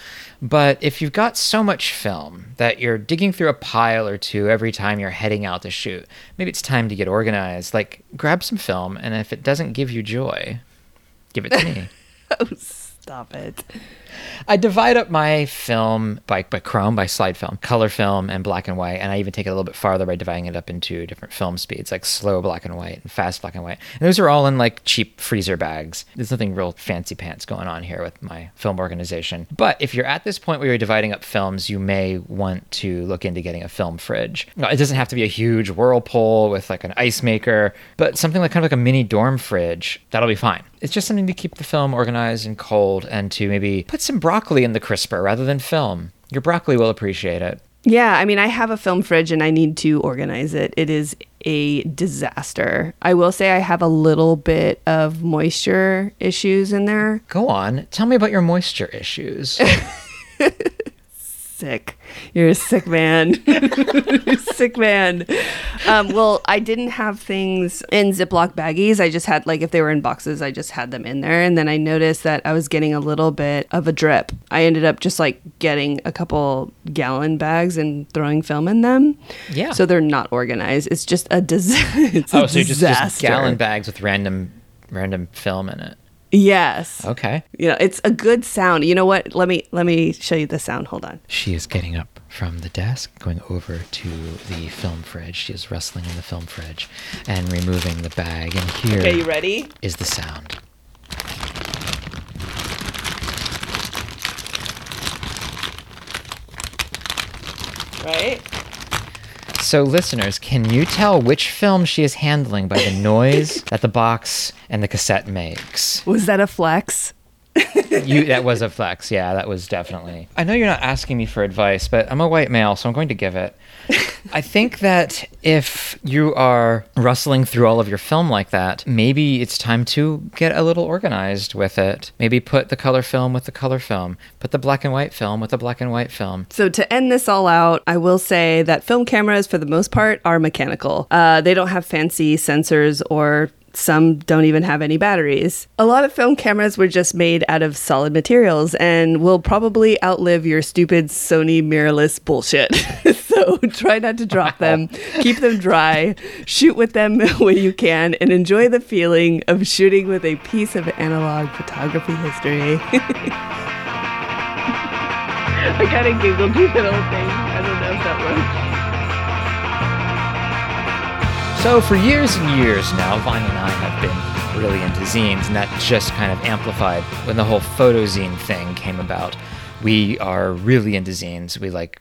but if you've got so much film that you're digging through a pile or two every time you're heading out to shoot, maybe it's time to get organized. Like, grab some film, and if it doesn't give you joy, give it to me. Oh, stop it. I divide up my film by, by chrome, by slide film, color film, and black and white. And I even take it a little bit farther by dividing it up into different film speeds, like slow black and white and fast black and white. And those are all in like cheap freezer bags. There's nothing real fancy pants going on here with my film organization. But if you're at this point where you're dividing up films, you may want to look into getting a film fridge. It doesn't have to be a huge whirlpool with like an ice maker, but something like kind of like a mini dorm fridge. That'll be fine. It's just something to keep the film organized and cold and to maybe put some broccoli in the crisper rather than film. Your broccoli will appreciate it. Yeah, I mean, I have a film fridge and I need to organize it. It is a disaster. I will say I have a little bit of moisture issues in there. Go on. Tell me about your moisture issues. sick. You're a sick man. A sick man. Um, well, I didn't have things in Ziploc baggies. I just had, like, if they were in boxes, I just had them in there. And then I noticed that I was getting a little bit of a drip. I ended up just, like, getting a couple gallon bags and throwing film in them. Yeah. So they're not organized. It's just a, dis- it's a oh, so you just, disaster. just gallon bags with random random film in it. Yes. Okay. You know, it's a good sound. You know what? Let me let me show you the sound. Hold on. She is getting up from the desk, going over to the film fridge. She is rustling in the film fridge and removing the bag. And here Okay, you ready? is the sound. Right? So, listeners, can you tell which film she is handling by the noise that the box and the cassette makes? Was that a flex? You, that was a flex. Yeah, that was definitely. I know you're not asking me for advice, but I'm a white male, so I'm going to give it. I think that if you are rustling through all of your film like that, maybe it's time to get a little organized with it. Maybe put the color film with the color film, put the black and white film with the black and white film. So to end this all out, I will say that film cameras, for the most part, are mechanical. Uh, they don't have fancy sensors or some don't even have any batteries. A lot of film cameras were just made out of solid materials and will probably outlive your stupid Sony mirrorless bullshit. so try not to drop them, keep them dry, shoot with them when you can, and enjoy the feeling of shooting with a piece of analog photography history. I kind of giggled through the whole thing. I don't know So for years and years now, Vanya and I have been really into zines, and that just kind of amplified when the whole photo zine thing came about. We are really into zines. We like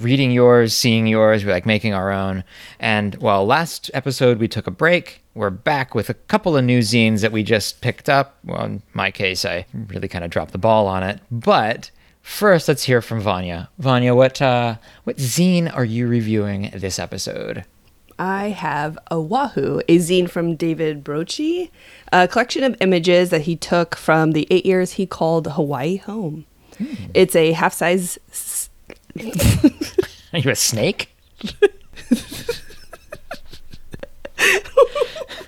reading yours, seeing yours, we like making our own. And while last episode we took a break, we're back with a couple of new zines that we just picked up. Well, in my case, I really kind of dropped the ball on it. But first, let's hear from Vanya. Vanya, what uh, what zine are you reviewing this episode? I have Oahu, a zine from David Brochi, a collection of images that he took from the eight years he called Hawaii home. Hmm. It's a half size. S- Are you a snake?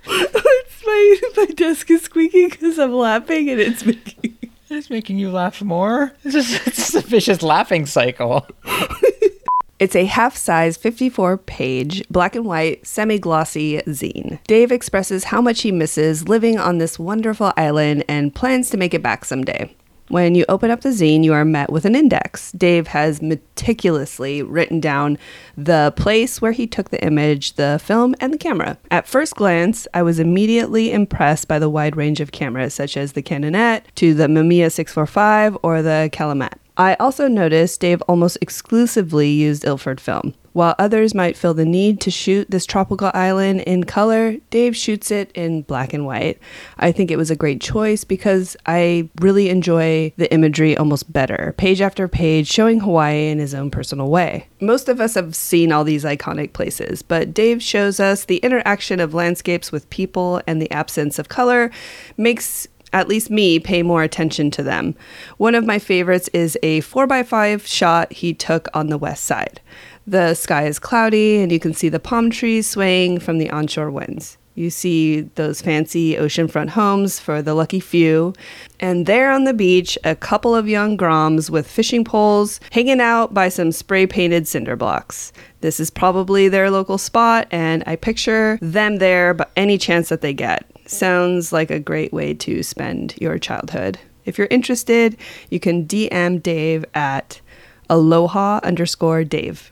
it's my, my desk is squeaking because I'm laughing and it's making. It's making you laugh more. It's just it's a vicious laughing cycle. It's a half size 54 page black and white semi glossy zine. Dave expresses how much he misses living on this wonderful island and plans to make it back someday. When you open up the zine, you are met with an index. Dave has meticulously written down the place where he took the image, the film, and the camera. At first glance, I was immediately impressed by the wide range of cameras, such as the Canonet to the Mamiya 645 or the Calumet. I also noticed Dave almost exclusively used Ilford film. While others might feel the need to shoot this tropical island in color, Dave shoots it in black and white. I think it was a great choice because I really enjoy the imagery almost better, page after page, showing Hawaii in his own personal way. Most of us have seen all these iconic places, but Dave shows us the interaction of landscapes with people and the absence of color makes at least me, pay more attention to them. One of my favorites is a 4x5 shot he took on the west side. The sky is cloudy, and you can see the palm trees swaying from the onshore winds. You see those fancy oceanfront homes for the lucky few. And there on the beach, a couple of young Groms with fishing poles hanging out by some spray painted cinder blocks. This is probably their local spot, and I picture them there but any chance that they get. Sounds like a great way to spend your childhood. If you're interested, you can DM Dave at aloha underscore Dave.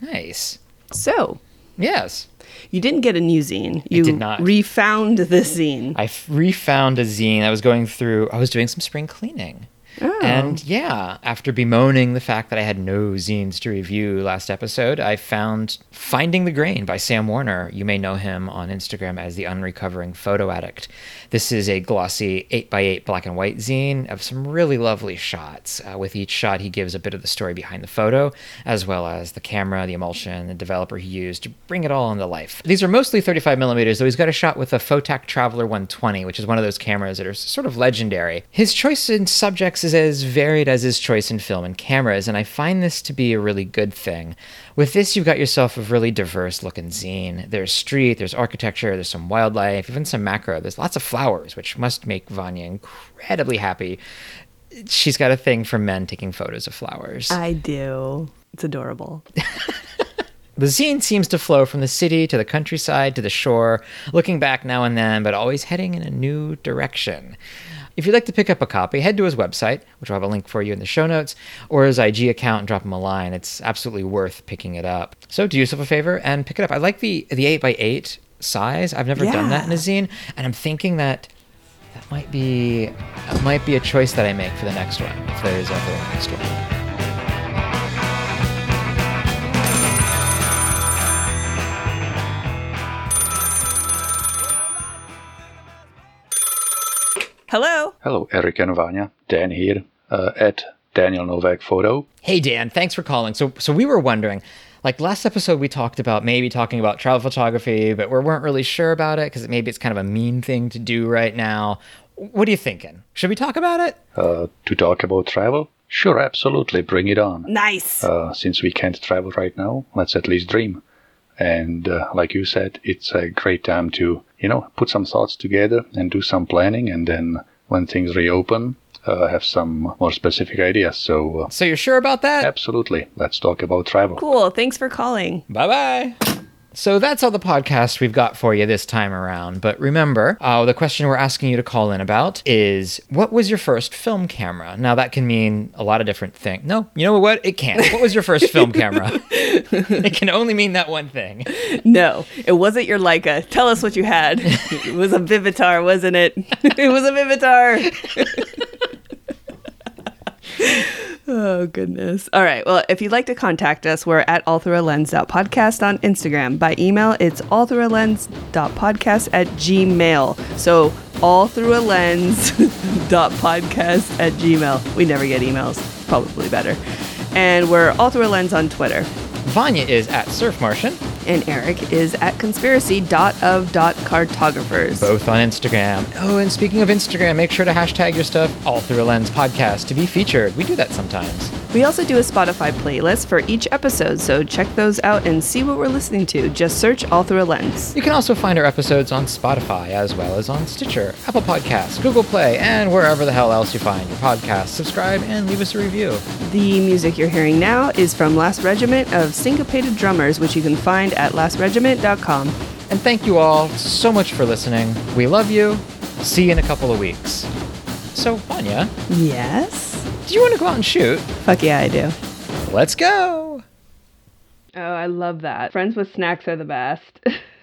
Nice. So, Yes. You didn't get a new zine. You did not. refound the zine. I f- refound a zine. I was going through, I was doing some spring cleaning. Oh. And yeah, after bemoaning the fact that I had no zines to review last episode, I found Finding the Grain by Sam Warner. You may know him on Instagram as the Unrecovering Photo Addict. This is a glossy 8x8 black and white zine of some really lovely shots. Uh, with each shot, he gives a bit of the story behind the photo, as well as the camera, the emulsion, the developer he used to bring it all into life. These are mostly 35 millimeters, though he's got a shot with a Photak Traveler 120, which is one of those cameras that are sort of legendary. His choice in subjects is as varied as his choice in film and cameras, and I find this to be a really good thing. With this, you've got yourself a really diverse looking zine. There's street, there's architecture, there's some wildlife, even some macro. There's lots of flowers, which must make Vanya incredibly happy. She's got a thing for men taking photos of flowers. I do. It's adorable. The zine seems to flow from the city to the countryside to the shore, looking back now and then, but always heading in a new direction. If you'd like to pick up a copy, head to his website, which I'll have a link for you in the show notes, or his IG account and drop him a line. It's absolutely worth picking it up. So do yourself a favor and pick it up. I like the the eight by eight size. I've never done that in a zine, and I'm thinking that that might be that might be a choice that I make for the next one, if there is ever a next one. Hello. Hello, Eric and Vanya. Dan here uh, at Daniel Novak Photo. Hey Dan, thanks for calling. So so we were wondering, like last episode we talked about maybe talking about travel photography, but we weren't really sure about it because maybe it's kind of a mean thing to do right now. What are you thinking? Should we talk about it? Uh, to talk about travel? Sure, absolutely. Bring it on. Nice. Uh, since we can't travel right now, let's at least dream. And uh, like you said, it's a great time to, you know, put some thoughts together and do some planning. And then when things reopen, uh, have some more specific ideas. So, uh, So you're sure about that? absolutely. Let's talk about travel. Cool. Thanks for calling. Bye bye. So that's all the podcast we've got for you this time around. But remember, uh, the question we're asking you to call in about is what was your first film camera? Now, that can mean a lot of different things. No, you know what? It can't. What was your first film camera? it can only mean that one thing. No, it wasn't your Leica. Tell us what you had. it was a Vivitar, wasn't it? it was a Vivitar. Oh goodness. All right. Well, if you'd like to contact us, we're at allthrough-a-lens.podcast on Instagram. By email, it's allthrough-a-lens.podcast at gmail. So allthrough-a-lens.podcast at gmail. We never get emails. Probably better. And we're all through a lens on Twitter. Vanya is at Surf Martian. And Eric is at conspiracy.of.cartographers. Both on Instagram. Oh, and speaking of Instagram, make sure to hashtag your stuff all through a lens podcast to be featured. We do that sometimes. We also do a Spotify playlist for each episode, so check those out and see what we're listening to. Just search All Through a Lens. You can also find our episodes on Spotify as well as on Stitcher, Apple Podcasts, Google Play, and wherever the hell else you find your podcast. Subscribe and leave us a review. The music you're hearing now is from Last Regiment of Syncopated Drummers, which you can find at lastregiment.com. And thank you all so much for listening. We love you. See you in a couple of weeks. So, Vanya, Yes? do you want to go out and shoot? Fuck yeah, I do. Let's go. Oh, I love that. Friends with snacks are the best.